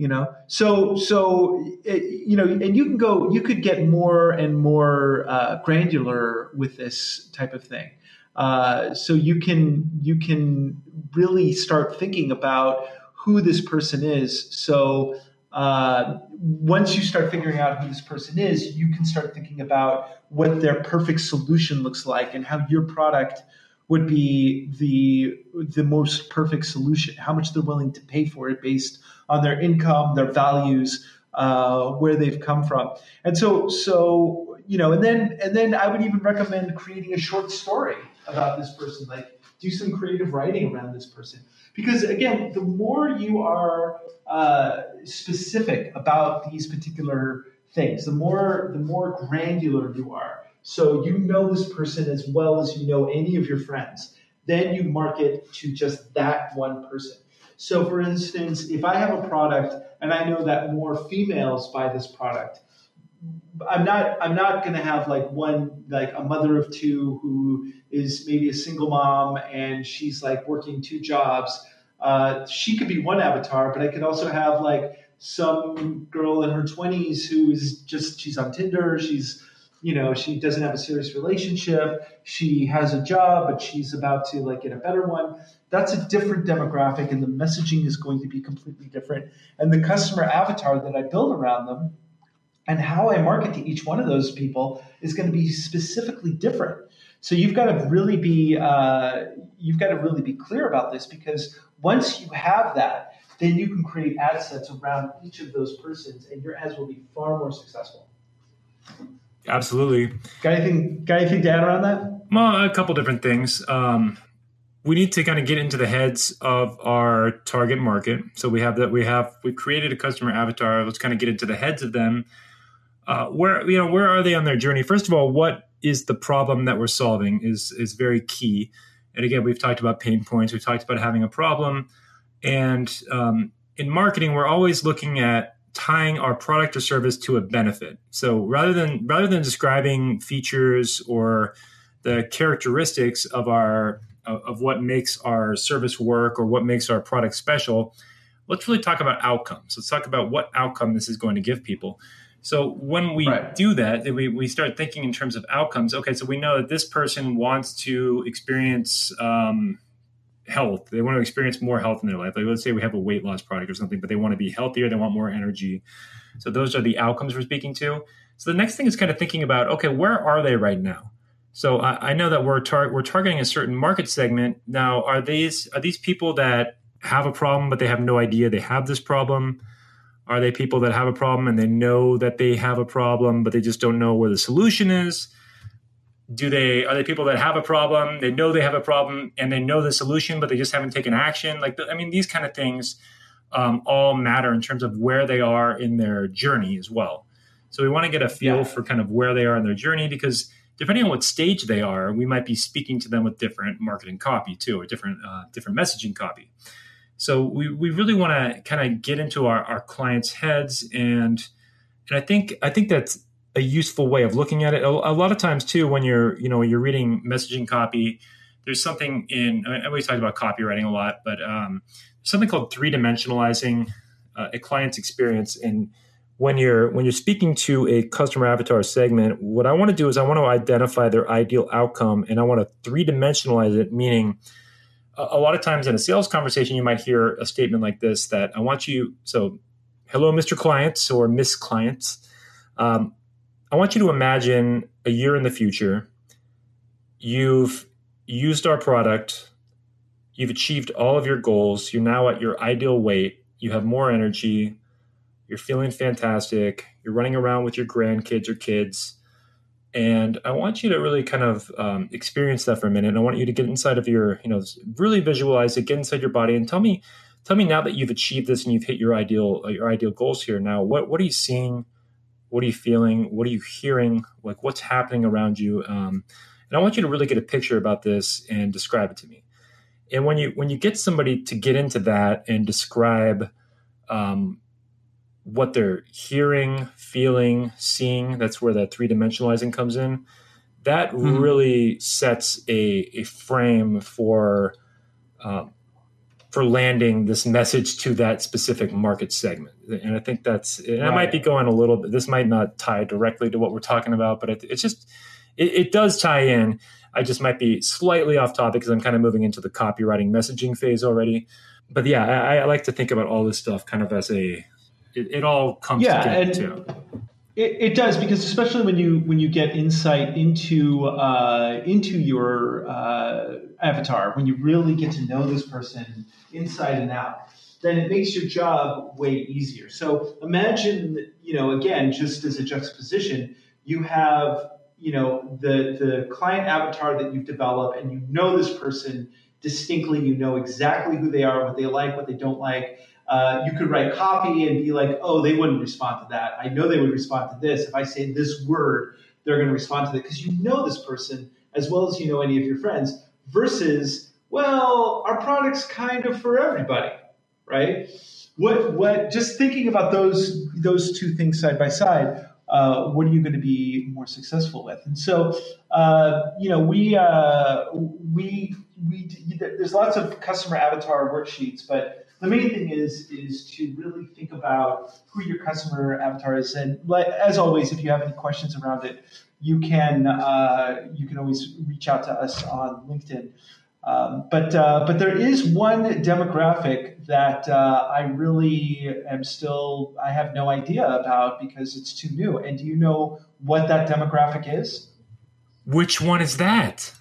You know? So so it, you know and you can go you could get more and more uh, granular with this type of thing. Uh, so you can you can really start thinking about who this person is. So uh, once you start figuring out who this person is you can start thinking about what their perfect solution looks like and how your product would be the the most perfect solution how much they're willing to pay for it based on their income, their values, uh, where they've come from. And so, so you know, and then and then I would even recommend creating a short story about this person, like do some creative writing around this person, because again, the more you are uh, specific about these particular things, the more the more granular you are. So you know this person as well as you know any of your friends. Then you market to just that one person. So, for instance, if I have a product and I know that more females buy this product, I'm not I'm not going to have like one like a mother of two who is maybe a single mom and she's like working two jobs. Uh, she could be one avatar, but I could also have like some girl in her 20s who is just she's on Tinder, she's you know she doesn't have a serious relationship she has a job but she's about to like get a better one. That's a different demographic and the messaging is going to be completely different. And the customer avatar that i build around them and how i market to each one of those people is going to be specifically different. So you've got to really be uh, you've got to really be clear about this because once you have that then you can create ad sets around each of those persons and your ads will be far more successful
Absolutely.
Got anything? Got anything to add around that?
Well, a couple different things. Um, we need to kind of get into the heads of our target market. So we have that. We have we created a customer avatar. Let's kind of get into the heads of them. Uh, where you know where are they on their journey? First of all, what is the problem that we're solving is is very key. And again, we've talked about pain points. We've talked about having a problem, and um, in marketing, we're always looking at tying our product or service to a benefit. So rather than rather than describing features or the characteristics of our of what makes our service work or what makes our product special, let's really talk about outcomes. Let's talk about what outcome this is going to give people. So when we right. do that, we, we start thinking in terms of outcomes. Okay, so we know that this person wants to experience um, health. They want to experience more health in their life. Like let's say we have a weight loss product or something, but they want to be healthier. They want more energy. So those are the outcomes we're speaking to. So the next thing is kind of thinking about, okay, where are they right now? So I, I know that we're tar- we're targeting a certain market segment. Now, are these are these people that have a problem but they have no idea they have this problem? Are they people that have a problem and they know that they have a problem but they just don't know where the solution is? Do they are they people that have a problem, they know they have a problem and they know the solution but they just haven't taken action? Like I mean these kind of things um, all matter in terms of where they are in their journey as well. So we want to get a feel yeah. for kind of where they are in their journey because depending on what stage they are, we might be speaking to them with different marketing copy too, or different uh, different messaging copy. So we, we really want to kind of get into our, our clients' heads and and I think I think that's a useful way of looking at it. A, lot of times too, when you're you know you're reading messaging copy, there's something in I mean, always talk about copywriting a lot, but um, something called three dimensionalizing uh, a client's experience and when you're when you're speaking to a customer avatar segment, what I want to do is I want to identify their ideal outcome and I want to three dimensionalize it, meaning a, a, lot of times in a sales conversation, you might hear a statement like this that I want you, so hello, Mr. Clients or Miss Clients. Um, I want you to imagine a year in the future, you've used our product, you've achieved all of your goals, you're now at your ideal weight, you have more energy, you're feeling fantastic, you're running around with your grandkids or kids. And I want you to really kind of um, experience that for a minute. And I want you to get inside of your, you know, really visualize it, get inside your body, and tell me, tell me now that you've achieved this and you've hit your ideal, uh, your ideal goals here. Now, what what are you seeing? What are you feeling? What are you hearing? Like what's happening around you? Um, and I want you to really get a picture about this and describe it to me. And when you when you get somebody to get into that and describe um, what they're hearing, feeling, seeing. That's where that three dimensionalizing comes in. That mm-hmm. really sets a, a frame for um, for landing this message to that specific market segment. And I think that's, and right. I might be going a little bit, this might not tie directly to what we're talking about, but it, it's just, it, it, does tie in. I just might be slightly off topic because I'm kind of moving into the copywriting messaging phase already. But yeah, I, I like to think about all this stuff kind of as a, it, it all comes yeah, together too.
It, it, does because especially when you when you get insight into uh, into your uh, avatar, when you really get to know this person inside and out, then it makes your job way easier. So imagine, you know, again, just as a juxtaposition, you have you know the the client avatar that you've developed, and you know this person distinctly. You know exactly who they are, what they like, what they don't like uh, you could write copy and be like, oh, they wouldn't respond to that. I know they would respond to this. If I say this word, they're going to respond to that because you know this person as well as you know any of your friends versus, well, our product's kind of for everybody, right? What, what, just thinking about those, those two things side by side, uh, what are you going to be more successful with? And so, uh, you know, we, uh, we, we, there's lots of customer avatar worksheets, but the main thing is is to really think about who your customer avatar is, and as always, if you have any questions around it, you can uh, you can always reach out to us on LinkedIn. Um, but uh, but there is one demographic that uh, I really am still I have no idea about because it's too new. And do you know what that demographic is?
Which one is that?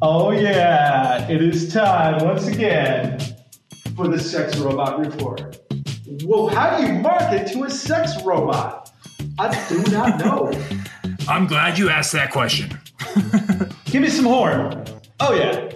Oh yeah, it is time once again for the sex robot report. Well, how do you market to a sex robot? I do not know.
I'm glad you asked that question.
Give me some horn. Oh yeah.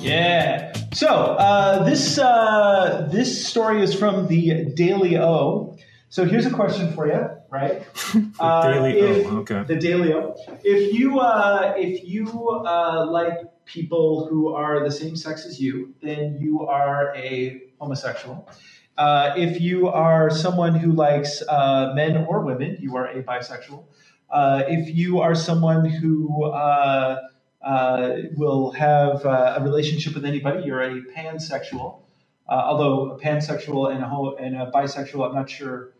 Yeah. So uh, this uh, this story is from the Daily O. So here's a question for you, right?
Uh, Daily if, O. Okay.
The Daily O. If you uh, if you uh, like people who are the same sex as you, then you are a homosexual. Uh, if you are someone who likes uh, men or women, you are a bisexual. Uh, if you are someone who uh, uh, will have uh, a relationship with anybody, you're a pansexual. although a pansexual and a, ho- and a bisexual, I'm not sure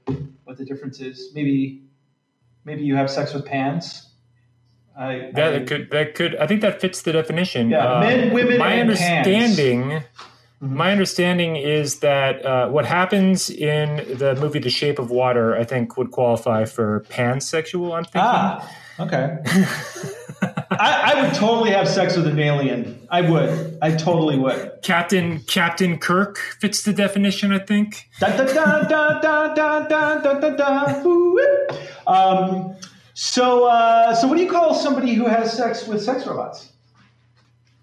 what the difference is. Maybe maybe you have sex with pans.
I, that I, could that could I think that fits the definition.
Yeah, uh, men, women,
my understanding.
Pants.
My understanding is that uh, what happens in the movie The Shape of Water, I think, would qualify for pansexual. I'm thinking.
Ah, okay. I, I would totally have sex with an alien. I would. I totally would.
Captain Captain Kirk fits the definition, I think.
Da, da, da, da, da, da, da, da, da, da. Ooh. Um, so, uh, so what do you call somebody who has sex with sex robots?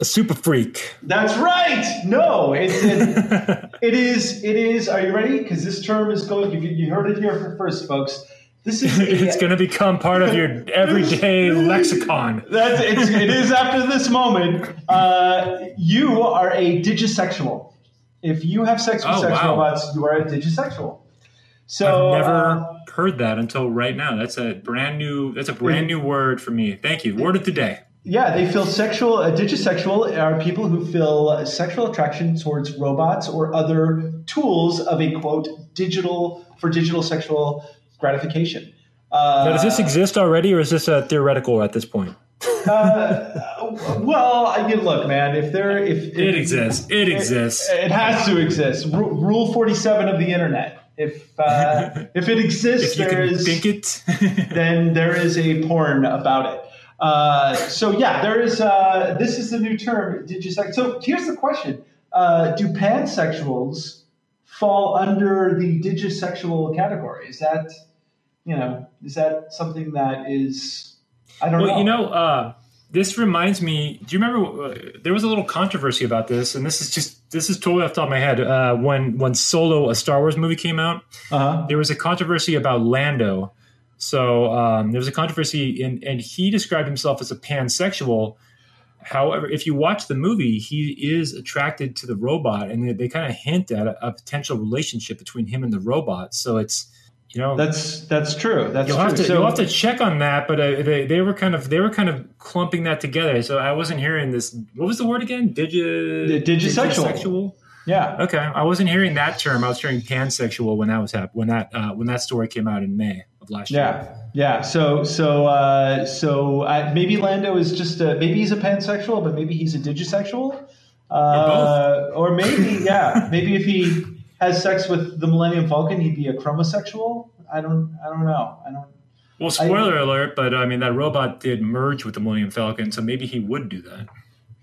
A super freak.
That's right. No, it, it, it is. It is. Are you ready? Because this term is going. You, you heard it here first, folks. This is.
it's going to become part of your everyday lexicon.
That's it's, it is after this moment. Uh, you are a digisexual. If you have sex with
Oh,
sex
wow.
robots, you are a digisexual. So
I've never
uh,
heard that until right now. That's a brand new. That's a brand new word for me. Thank you. Word of the day.
Yeah, they feel sexual. Uh, digisexual are people who feel sexual attraction towards robots or other tools of a quote digital for digital sexual gratification. Uh,
Now, does this exist already, or is this a theoretical at this point?
uh, well, I mean, look, man. If there, if, if
It exists. It exists.
it, has to exist. Ru- Rule forty-seven of the internet. If uh, if it exists,
If
there is
think it.
then there is a porn about it. Uh, so yeah, there is. Uh, this is the new term, digisex. So here's the question: uh, Do pansexuals fall under the digisexual category? Is that you know is that something that is? I don't
Well,
know.
you know, uh, this reminds me. Do you remember uh, there was a little controversy about this, and this is just this is totally off the top of my head. Uh, when when Solo, a Star Wars movie, came out,
uh-huh.
there was a controversy about Lando. So um, there was a controversy, and and he described himself as a pansexual. However, if you watch the movie, he is attracted to the robot, and they, they kind of hint at a, a potential relationship between him and the robot. So it's you know
That's that's true. That's
You'll
true.
have to
so,
you'll have to check on that, but uh, they, they were kind of they were kind of clumping that together. So I wasn't hearing this. What was the word again? Digi
Digisexual.
digisexual?
yeah.
Okay, I wasn't hearing that term. I was hearing pansexual when that was hap- when that uh, when that story came out in May of last year.
Yeah, yeah. So, so, uh, so uh, maybe Lando is just a, maybe he's a pansexual, but maybe he's a digisexual, uh, or maybe yeah, maybe if he has sex with the Millennium Falcon, he'd be a chromosexual. I don't, I don't know. I don't.
Well, spoiler alert, but I mean that robot did merge with the Millennium Falcon, so maybe he would do that.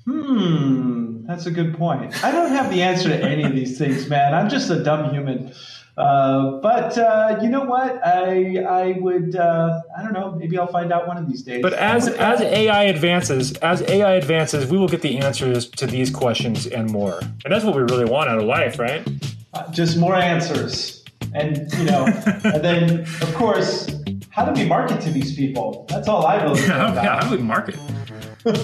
Hmm, that's a good point. I don't have the answer to any of these things, man. I'm just a dumb human. Uh, but uh, you know what? I I would uh, I don't know. Maybe I'll find out one of these days.
But as as AI advances, as AI advances, we will get the answers to these questions and more. And that's what we really want out of life, right?
Just more answers and you know and then of course how do we market to these people that's all i really care
Yeah,
about
I would market.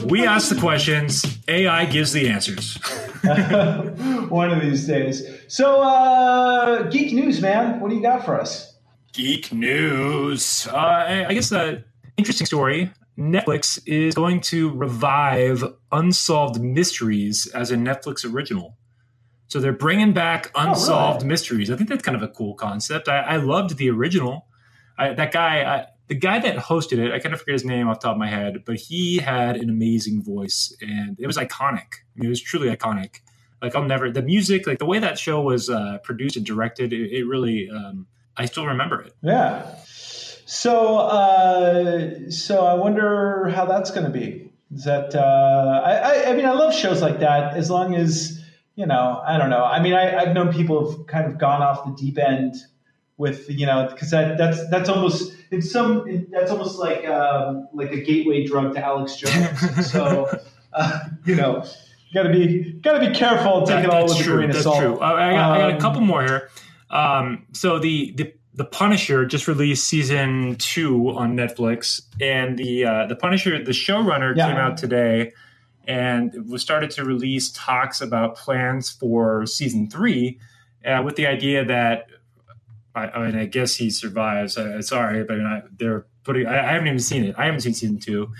We ask the questions, AI gives the answers.
one of these days so uh geek news man what do you got for us
Geek news. Uh, I I guess the interesting story. Netflix is going to revive Unsolved Mysteries as a Netflix original. So they're bringing back Unsolved
really?
Mysteries. I think that's kind of a cool concept. I, I loved the original. I, that guy, I, the guy that hosted it, I kind of forget his name off the top of my head, but he had an amazing voice and it was iconic. I mean, it was truly iconic. Like I'll never the music, like the way that show was uh, produced and directed, it, it really. Um, I still remember it.
yeah so uh so i wonder how that's going to be is that uh I, I i mean i love shows like that as long as you know i don't know i mean I, i've known people have kind of gone off the deep end with you know because that that's that's almost in some in, that's almost like um, like a gateway drug to Alex Jones. so uh, you know, got to be got to be careful taking
That-
all
that's
with a
true.
grain of
That's true. I, I, got, I got a
Um,
couple more here. Um, so the, the the Punisher just released season two on Netflix, and the uh, the Punisher the showrunner
Yeah.
came out today and we started to release talks about plans for season three, uh, with the idea that I, I mean I guess he survives. Uh, sorry, but I, they're putting. I, I haven't even seen it. I haven't seen season two.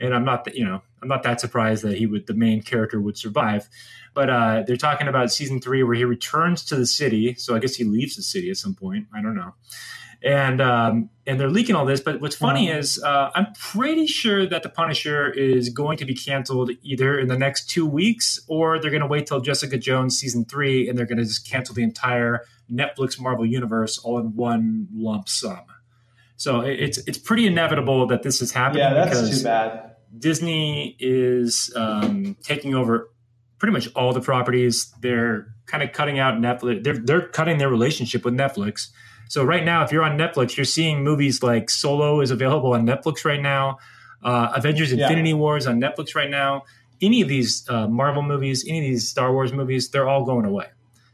And I'm not, you know, I'm not that surprised that he would, the main character would survive. But uh, they're talking about season three where he returns to the city. So I guess he leaves the city at some point. I don't know. And um, and they're leaking all this. But what's funny is uh, I'm pretty sure that the Punisher is going to be canceled either in the next two weeks or they're going to wait till Jessica Jones season three and they're going to just cancel the entire Netflix Marvel universe all in one lump sum. So it's it's pretty inevitable that this is happening.
Yeah, that's too bad.
Disney is um, taking over pretty much all the properties. They're kind of cutting out Netflix. They're they're cutting their relationship with Netflix. So right now, if you're on Netflix, you're seeing movies like Solo is available on Netflix right now. Uh, Avengers: Infinity yeah. Wars on Netflix right now. Any of these uh, Marvel movies, any of these Star Wars movies, they're all going away.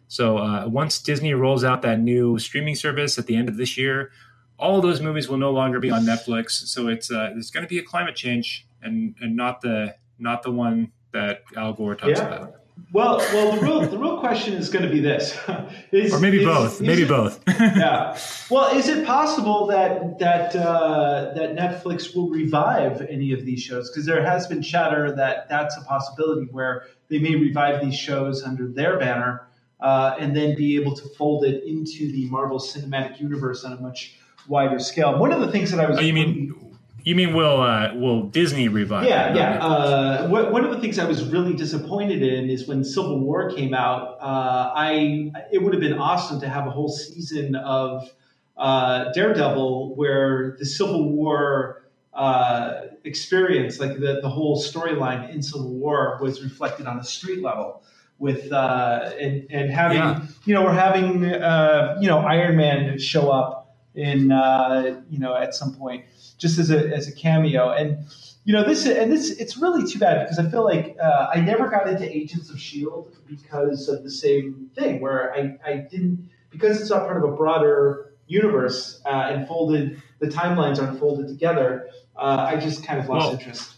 So uh, once Disney rolls out that new streaming service at the end of this year, all those movies will no longer be on Netflix. So it's uh, there's going to be a climate change, and and not the not the one that Al Gore talks yeah. about.
Well, well, the real the real question is going to be this,
is, or maybe is, both, is maybe both.
yeah. Well, is it possible that that uh, that Netflix will revive any of these shows? Because there has been chatter that that's a possibility where they may revive these shows under their banner uh, and then be able to fold it into the Marvel Cinematic Universe on a much wider scale. One of the things that I was
oh, you mean you mean will uh, will Disney revive?
Yeah, yeah. Uh, one of the things I was really disappointed in is when Civil War came out. Uh, I it would have been awesome to have a whole season of uh, Daredevil where the Civil War uh, experience, like the the whole storyline in Civil War, was reflected on a street level. With uh, and and having yeah. you know we're having you know Iron Man show up in you know at some point just as a as a cameo. And you know this and this it's really too bad because I feel like uh, I never got into Agents of Shield because of the same thing where I I didn't because it's not part of a broader universe uh, and folded the timelines aren't folded together. Uh, I just kind of lost well, interest.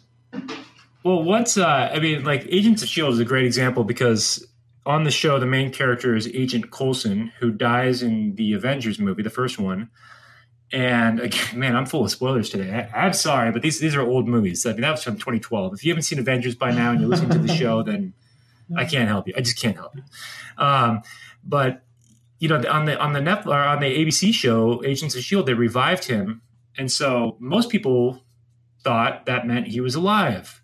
Well, what's uh, I mean, like Agents of Shield is a great example because on the show the main character is Agent Coulson who dies in the Avengers movie, the first one. And again, man, I'm full of spoilers today. I, am sorry, but these these are old movies. I mean, that was from 2012. If you haven't seen Avengers by now and you're listening to the show, then I can't help you. I just can't help you. Um, but you know, on the on the Netflix or on the ABC show Agents of Shield, they revived him, and so most people thought that meant he was alive.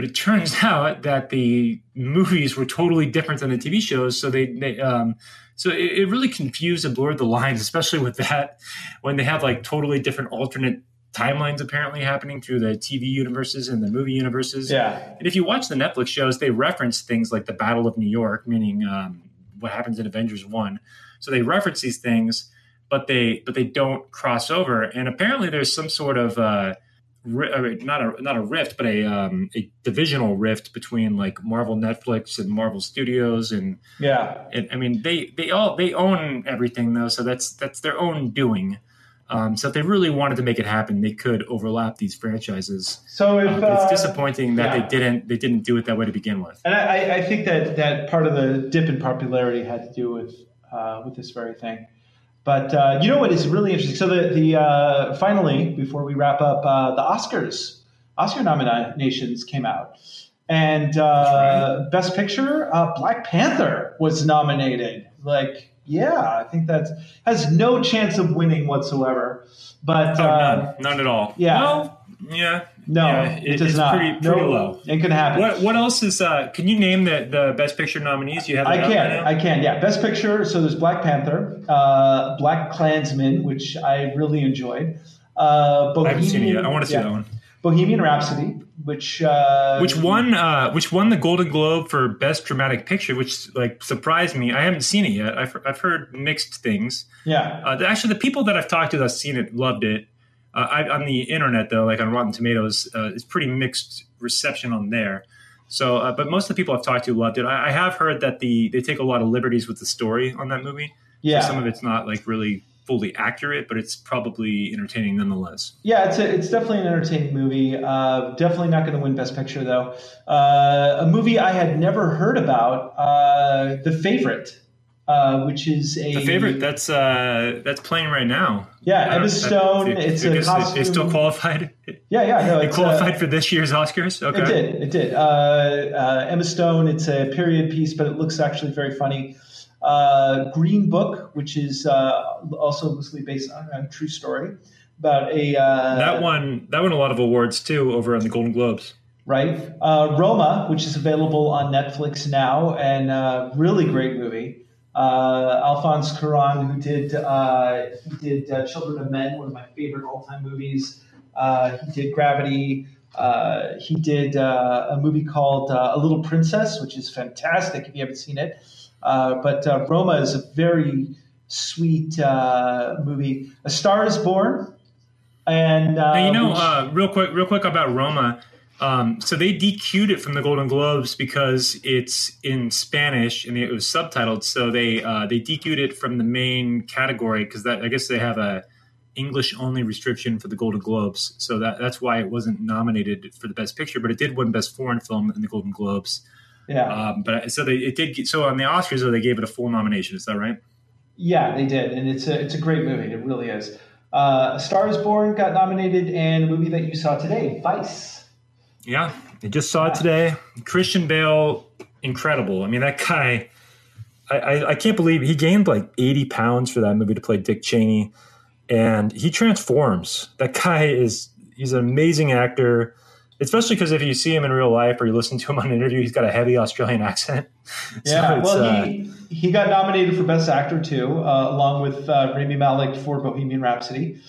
But it turns out that the movies were totally different than the TV shows. So they, they um, so it, it really confused and blurred the lines, especially with that when they have like totally different alternate timelines apparently happening through the TV universes and the movie universes.
Yeah.
And if you watch the Netflix shows, they reference things like the Battle of New York, meaning um, what happens in Avengers One. So they reference these things, but they but they don't cross over. And apparently, there's some sort of uh, not a not a rift, but a um, a divisional rift between like Marvel Netflix and Marvel Studios, and
yeah,
and, I mean they they all they own everything though, so that's that's their own doing. Um, so if they really wanted to make it happen, they could overlap these franchises.
So if,
uh, it's disappointing that yeah. they didn't they didn't do it that way to begin with.
And I, I think that that part of the dip in popularity had to do with uh, with this very thing. But uh, you know what is really interesting? So the the uh, finally before we wrap up, uh, the Oscars Oscar nominations came out, and uh, right. Best Picture, uh, Black Panther was nominated. Like, yeah, I think that has no chance of winning whatsoever. But
oh, none, none at all.
Yeah.
Well, yeah,
no,
yeah,
it, it does not.
Pretty, pretty no, low.
It can happen.
What, what else is? Uh, can you name the, the best picture nominees? You have.
I can. I can. Yeah, best picture. So there's Black Panther, uh, BlacKkKlansman, which I really enjoyed. Uh,
Bohemian, I haven't seen it yet. I want to see yeah. that one.
Bohemian Rhapsody, which uh,
which won uh, which won the Golden Globe for Best Dramatic Picture, which like surprised me. I haven't seen it yet. I've, I've heard mixed things.
Yeah.
Uh, actually, the people that I've talked to that's seen it loved it. Uh, I, on the internet, though, like on Rotten Tomatoes, uh, it's pretty mixed reception on there. So, uh, but most of the people I've talked to loved it. I, I, have heard that the they take a lot of liberties with the story on that movie.
Yeah,
so some of it's not like really fully accurate, but it's probably entertaining nonetheless.
Yeah, it's a, it's definitely an entertaining movie. Uh, definitely not going to win Best Picture though. Uh, a movie I had never heard about, uh, The Favorite. Uh, which is a
the favorite that's uh, that's playing right now.
Yeah, Emma Stone. That, it's a costume.
They still qualified.
Yeah, yeah, no,
it qualified uh, for this year's Oscars. Okay,
it did. It did. Uh, uh, Emma Stone. It's a period piece, but it looks actually very funny. Uh, Green Book, which is also loosely based on a true story about a
that one. That won a lot of awards too over on the Golden Globes
right? Uh, Roma, which is available on Netflix now, and uh, really great movie. Uh, Alphonse Cuarón, who did uh, he did uh, Children of Men, one of my favorite all time movies. Uh, he did Gravity. he did a movie called A Little Princess, which is fantastic if you haven't seen it. but Roma is a very sweet movie. A Star is Born. And
you know, which, real quick, real quick about Roma. Um, so they DQ'd it from the Golden Globes because it's in Spanish and it was subtitled. So they uh, they DQ'd it from the main category because that I guess they have a English only restriction for the Golden Globes. So that that's why it wasn't nominated for the Best Picture, but it did win Best Foreign Film in the Golden Globes.
Yeah.
Um, but so they it did. So on the Oscars, though, they gave it a full nomination. Is that right?
Yeah, they did, and it's a it's a great movie. It really is. Uh, a Star is Born got nominated, and a movie that you saw today, Vice.
Yeah, I just saw it today. Christian Bale, incredible. I mean, that guy. I, I, I can't believe he gained like 80 pounds for that movie to play Dick Cheney, and he transforms. That guy is he's an amazing actor especially because if you see him in real life or you listen to him on an interview, he's got a heavy Australian accent.
Yeah, so well, he uh, he got nominated for Best Actor too, uh, along with uh, Rami Malek for Bohemian Rhapsody.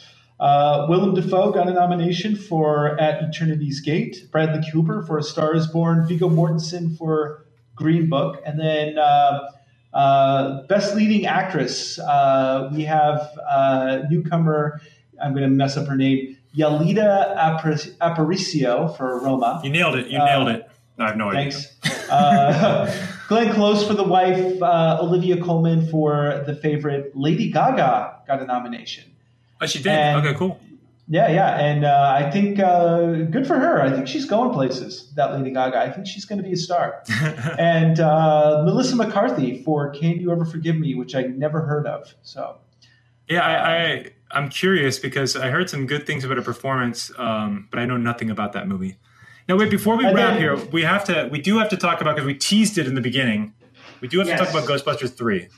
Uh, Willem Dafoe got a nomination for At Eternity's Gate. Bradley Cooper for A Star Is Born. Viggo Mortensen for Green Book, and then uh, uh, Best Leading Actress. Uh, we have uh, newcomer. I'm going to mess up her name. Yalitza Aparicio for Roma.
You nailed it. You nailed it. I have no
idea. Thanks. Uh, Glenn Close for the wife. Olivia Colman for the favorite. Lady Gaga got a nomination.
Oh, she did. And, okay, cool.
Yeah, yeah, and uh, I think uh, good for her. I think she's going places. That Lady Gaga. I think she's going to be a star. and uh, Melissa McCarthy for "Can You Ever Forgive Me," which I never heard of. So,
yeah, I, I I'm curious because I heard some good things about her performance, um, but I know nothing about that movie. Now, wait, before we and wrap then, here, we have to we do have to talk about because we teased it in the beginning. We do have yes. to talk about Ghostbusters three.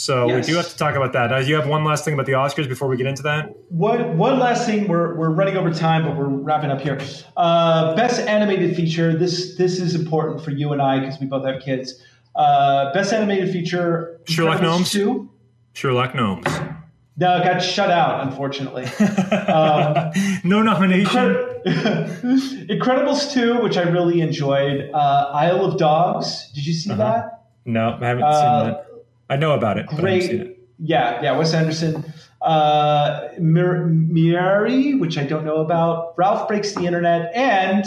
So yes. we do have to talk about that. Do you have one last thing about the Oscars before we get into that?
One, one last thing. We're, we're running over time, but we're wrapping up here. Uh, best animated feature. This this is important for you and I because we both have kids. Uh, best animated feature.
Sherlock Gnomes. Two. Sherlock Gnomes.
No, it got shut out, unfortunately.
um, no nomination.
Incred- Incredibles 2, which I really enjoyed. Uh, Isle of Dogs. Did you see uh-huh. that?
No, I haven't uh, seen that. I know about it. Great. It.
Yeah, yeah. Wes Anderson. Uh, Mir- which I don't know about. Ralph Breaks the Internet, and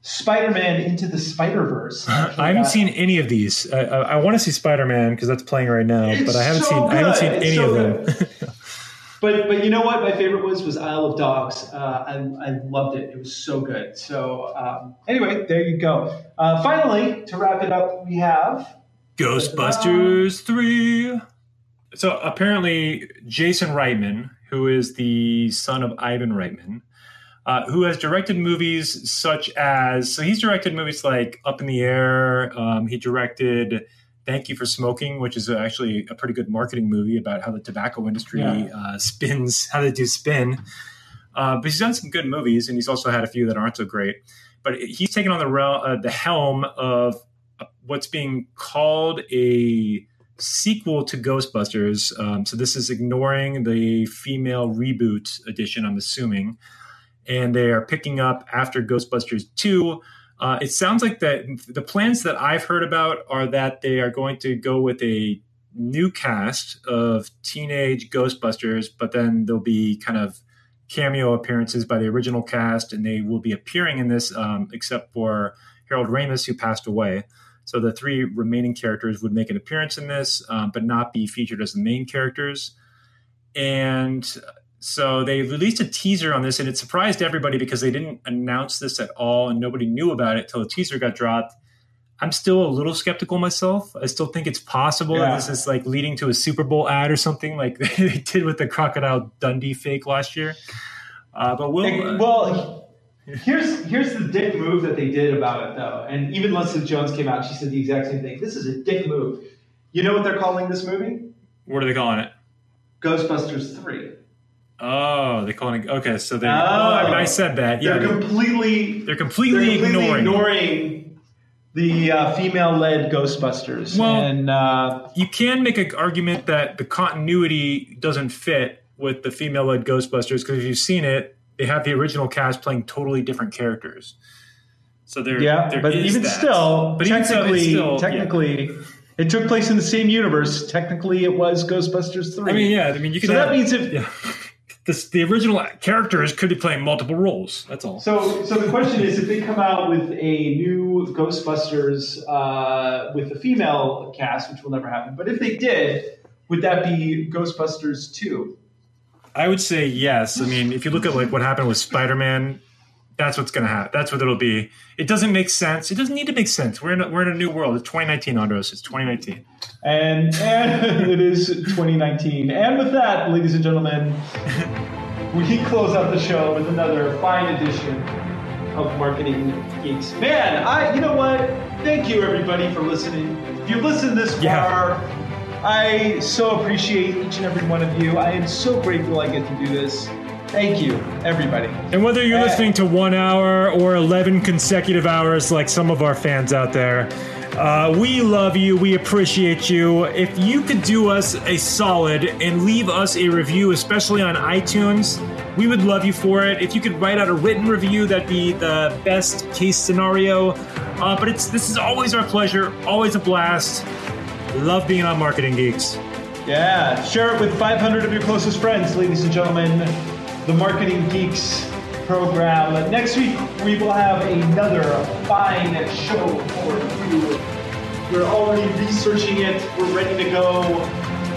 Spider-Man Into the Spider-Verse.
I haven't seen any of these. I, I, I want to see Spider-Man because that's playing right now, it's but I haven't so seen. Good. I haven't seen it's any so of them.
but but you know what? My favorite was was Isle of Dogs. Uh, I I loved it. It was so good. So um, anyway, there you go. Uh, finally, to wrap it up, we have
Ghostbusters 3. So apparently, Jason Reitman, who is the son of Ivan Reitman, uh, who has directed movies such as, so he's directed movies like Up in the Air. Um, he directed Thank You for Smoking, which is actually a pretty good marketing movie about how the tobacco industry yeah. uh, spins, how they do spin. Uh, but he's done some good movies, and he's also had a few that aren't so great. But he's taken on the, uh, the helm of what's being called a sequel to Ghostbusters. Um, so this is ignoring the female reboot edition, I'm assuming, and they are picking up after Ghostbusters 2. Uh, it sounds like that the plans that I've heard about are that they are going to go with a new cast of teenage Ghostbusters, but then there'll be kind of cameo appearances by the original cast, and they will be appearing in this, um, except for Harold Ramis, who passed away. So the three remaining characters would make an appearance in this, um, but not be featured as the main characters. And so they released a teaser on this, and it surprised everybody because they didn't announce this at all, and nobody knew about it till the teaser got dropped. I'm still a little skeptical myself. I still think it's possible
Yeah.
that this is like leading to a Super Bowl ad or something like they did with the Crocodile Dundee fake last year. Uh, but we'll. Uh,
well, here's here's the dick move that they did about it though, and even Leslie Jones came out. She said the exact same thing. This is a dick move. You know what they're calling this movie?
what are they calling it?
Ghostbusters Three.
Oh, they're calling it. Okay, so they.
Oh.
Oh, I, I said that. Yeah,
they're completely
they're completely,
they're completely
ignoring.
ignoring the uh, female-led Ghostbusters.
Well-
and uh,
you can make an argument that the continuity doesn't fit with the female-led Ghostbusters because if you've seen it, they have the original cast playing totally different characters. So there,
yeah,
there
but even
that.
still,
but even so,
technically,
yeah.
technically, it took place in the same universe. Technically, it was Ghostbusters Three.
I mean, yeah, I mean, you could.
So
have,
that means if
yeah, this, the original characters could be playing multiple roles. That's all.
So, so the question is, if they come out with a new Ghostbusters uh, with a female cast, which will never happen, but if they did, would that be Ghostbusters two?
I would say yes. I mean, if you look at like what happened with Spider-Man, that's what's going to happen. That's what it'll be. It doesn't make sense. It doesn't need to make sense. We're in a, we're in a new world. It's 2019, Andros. It's 2019.
And, and it is 2019. And with that, ladies and gentlemen, we close out the show with another fine edition of Marketing Geeks. Man, I you know what? Thank you everybody for listening. If you listened this
Yeah.
I so appreciate each and every one of you. I am so grateful I get to do this. Thank you, everybody.
And whether you're
Uh,
listening to one hour or 11 consecutive hours, like some of our fans out there, uh, we love you. We appreciate you. If you could do us a solid and leave us a review, especially on iTunes, we would love you for it. If you could write out a written review, that'd be the best case scenario. Uh, but it's this is always our pleasure, always a blast. Love being on Marketing Geeks.
Yeah, share it with 500 of your closest friends, ladies and gentlemen. The Marketing Geeks program. Next week, we will have another fine show for you. We're already researching it, we're ready to go.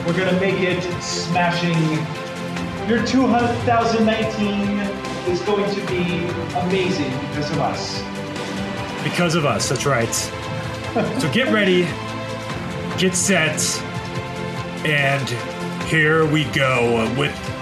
We're going to make it smashing. Your 2019 is going to be amazing because of us.
Because of us, that's right. so get ready, get set, and here we go with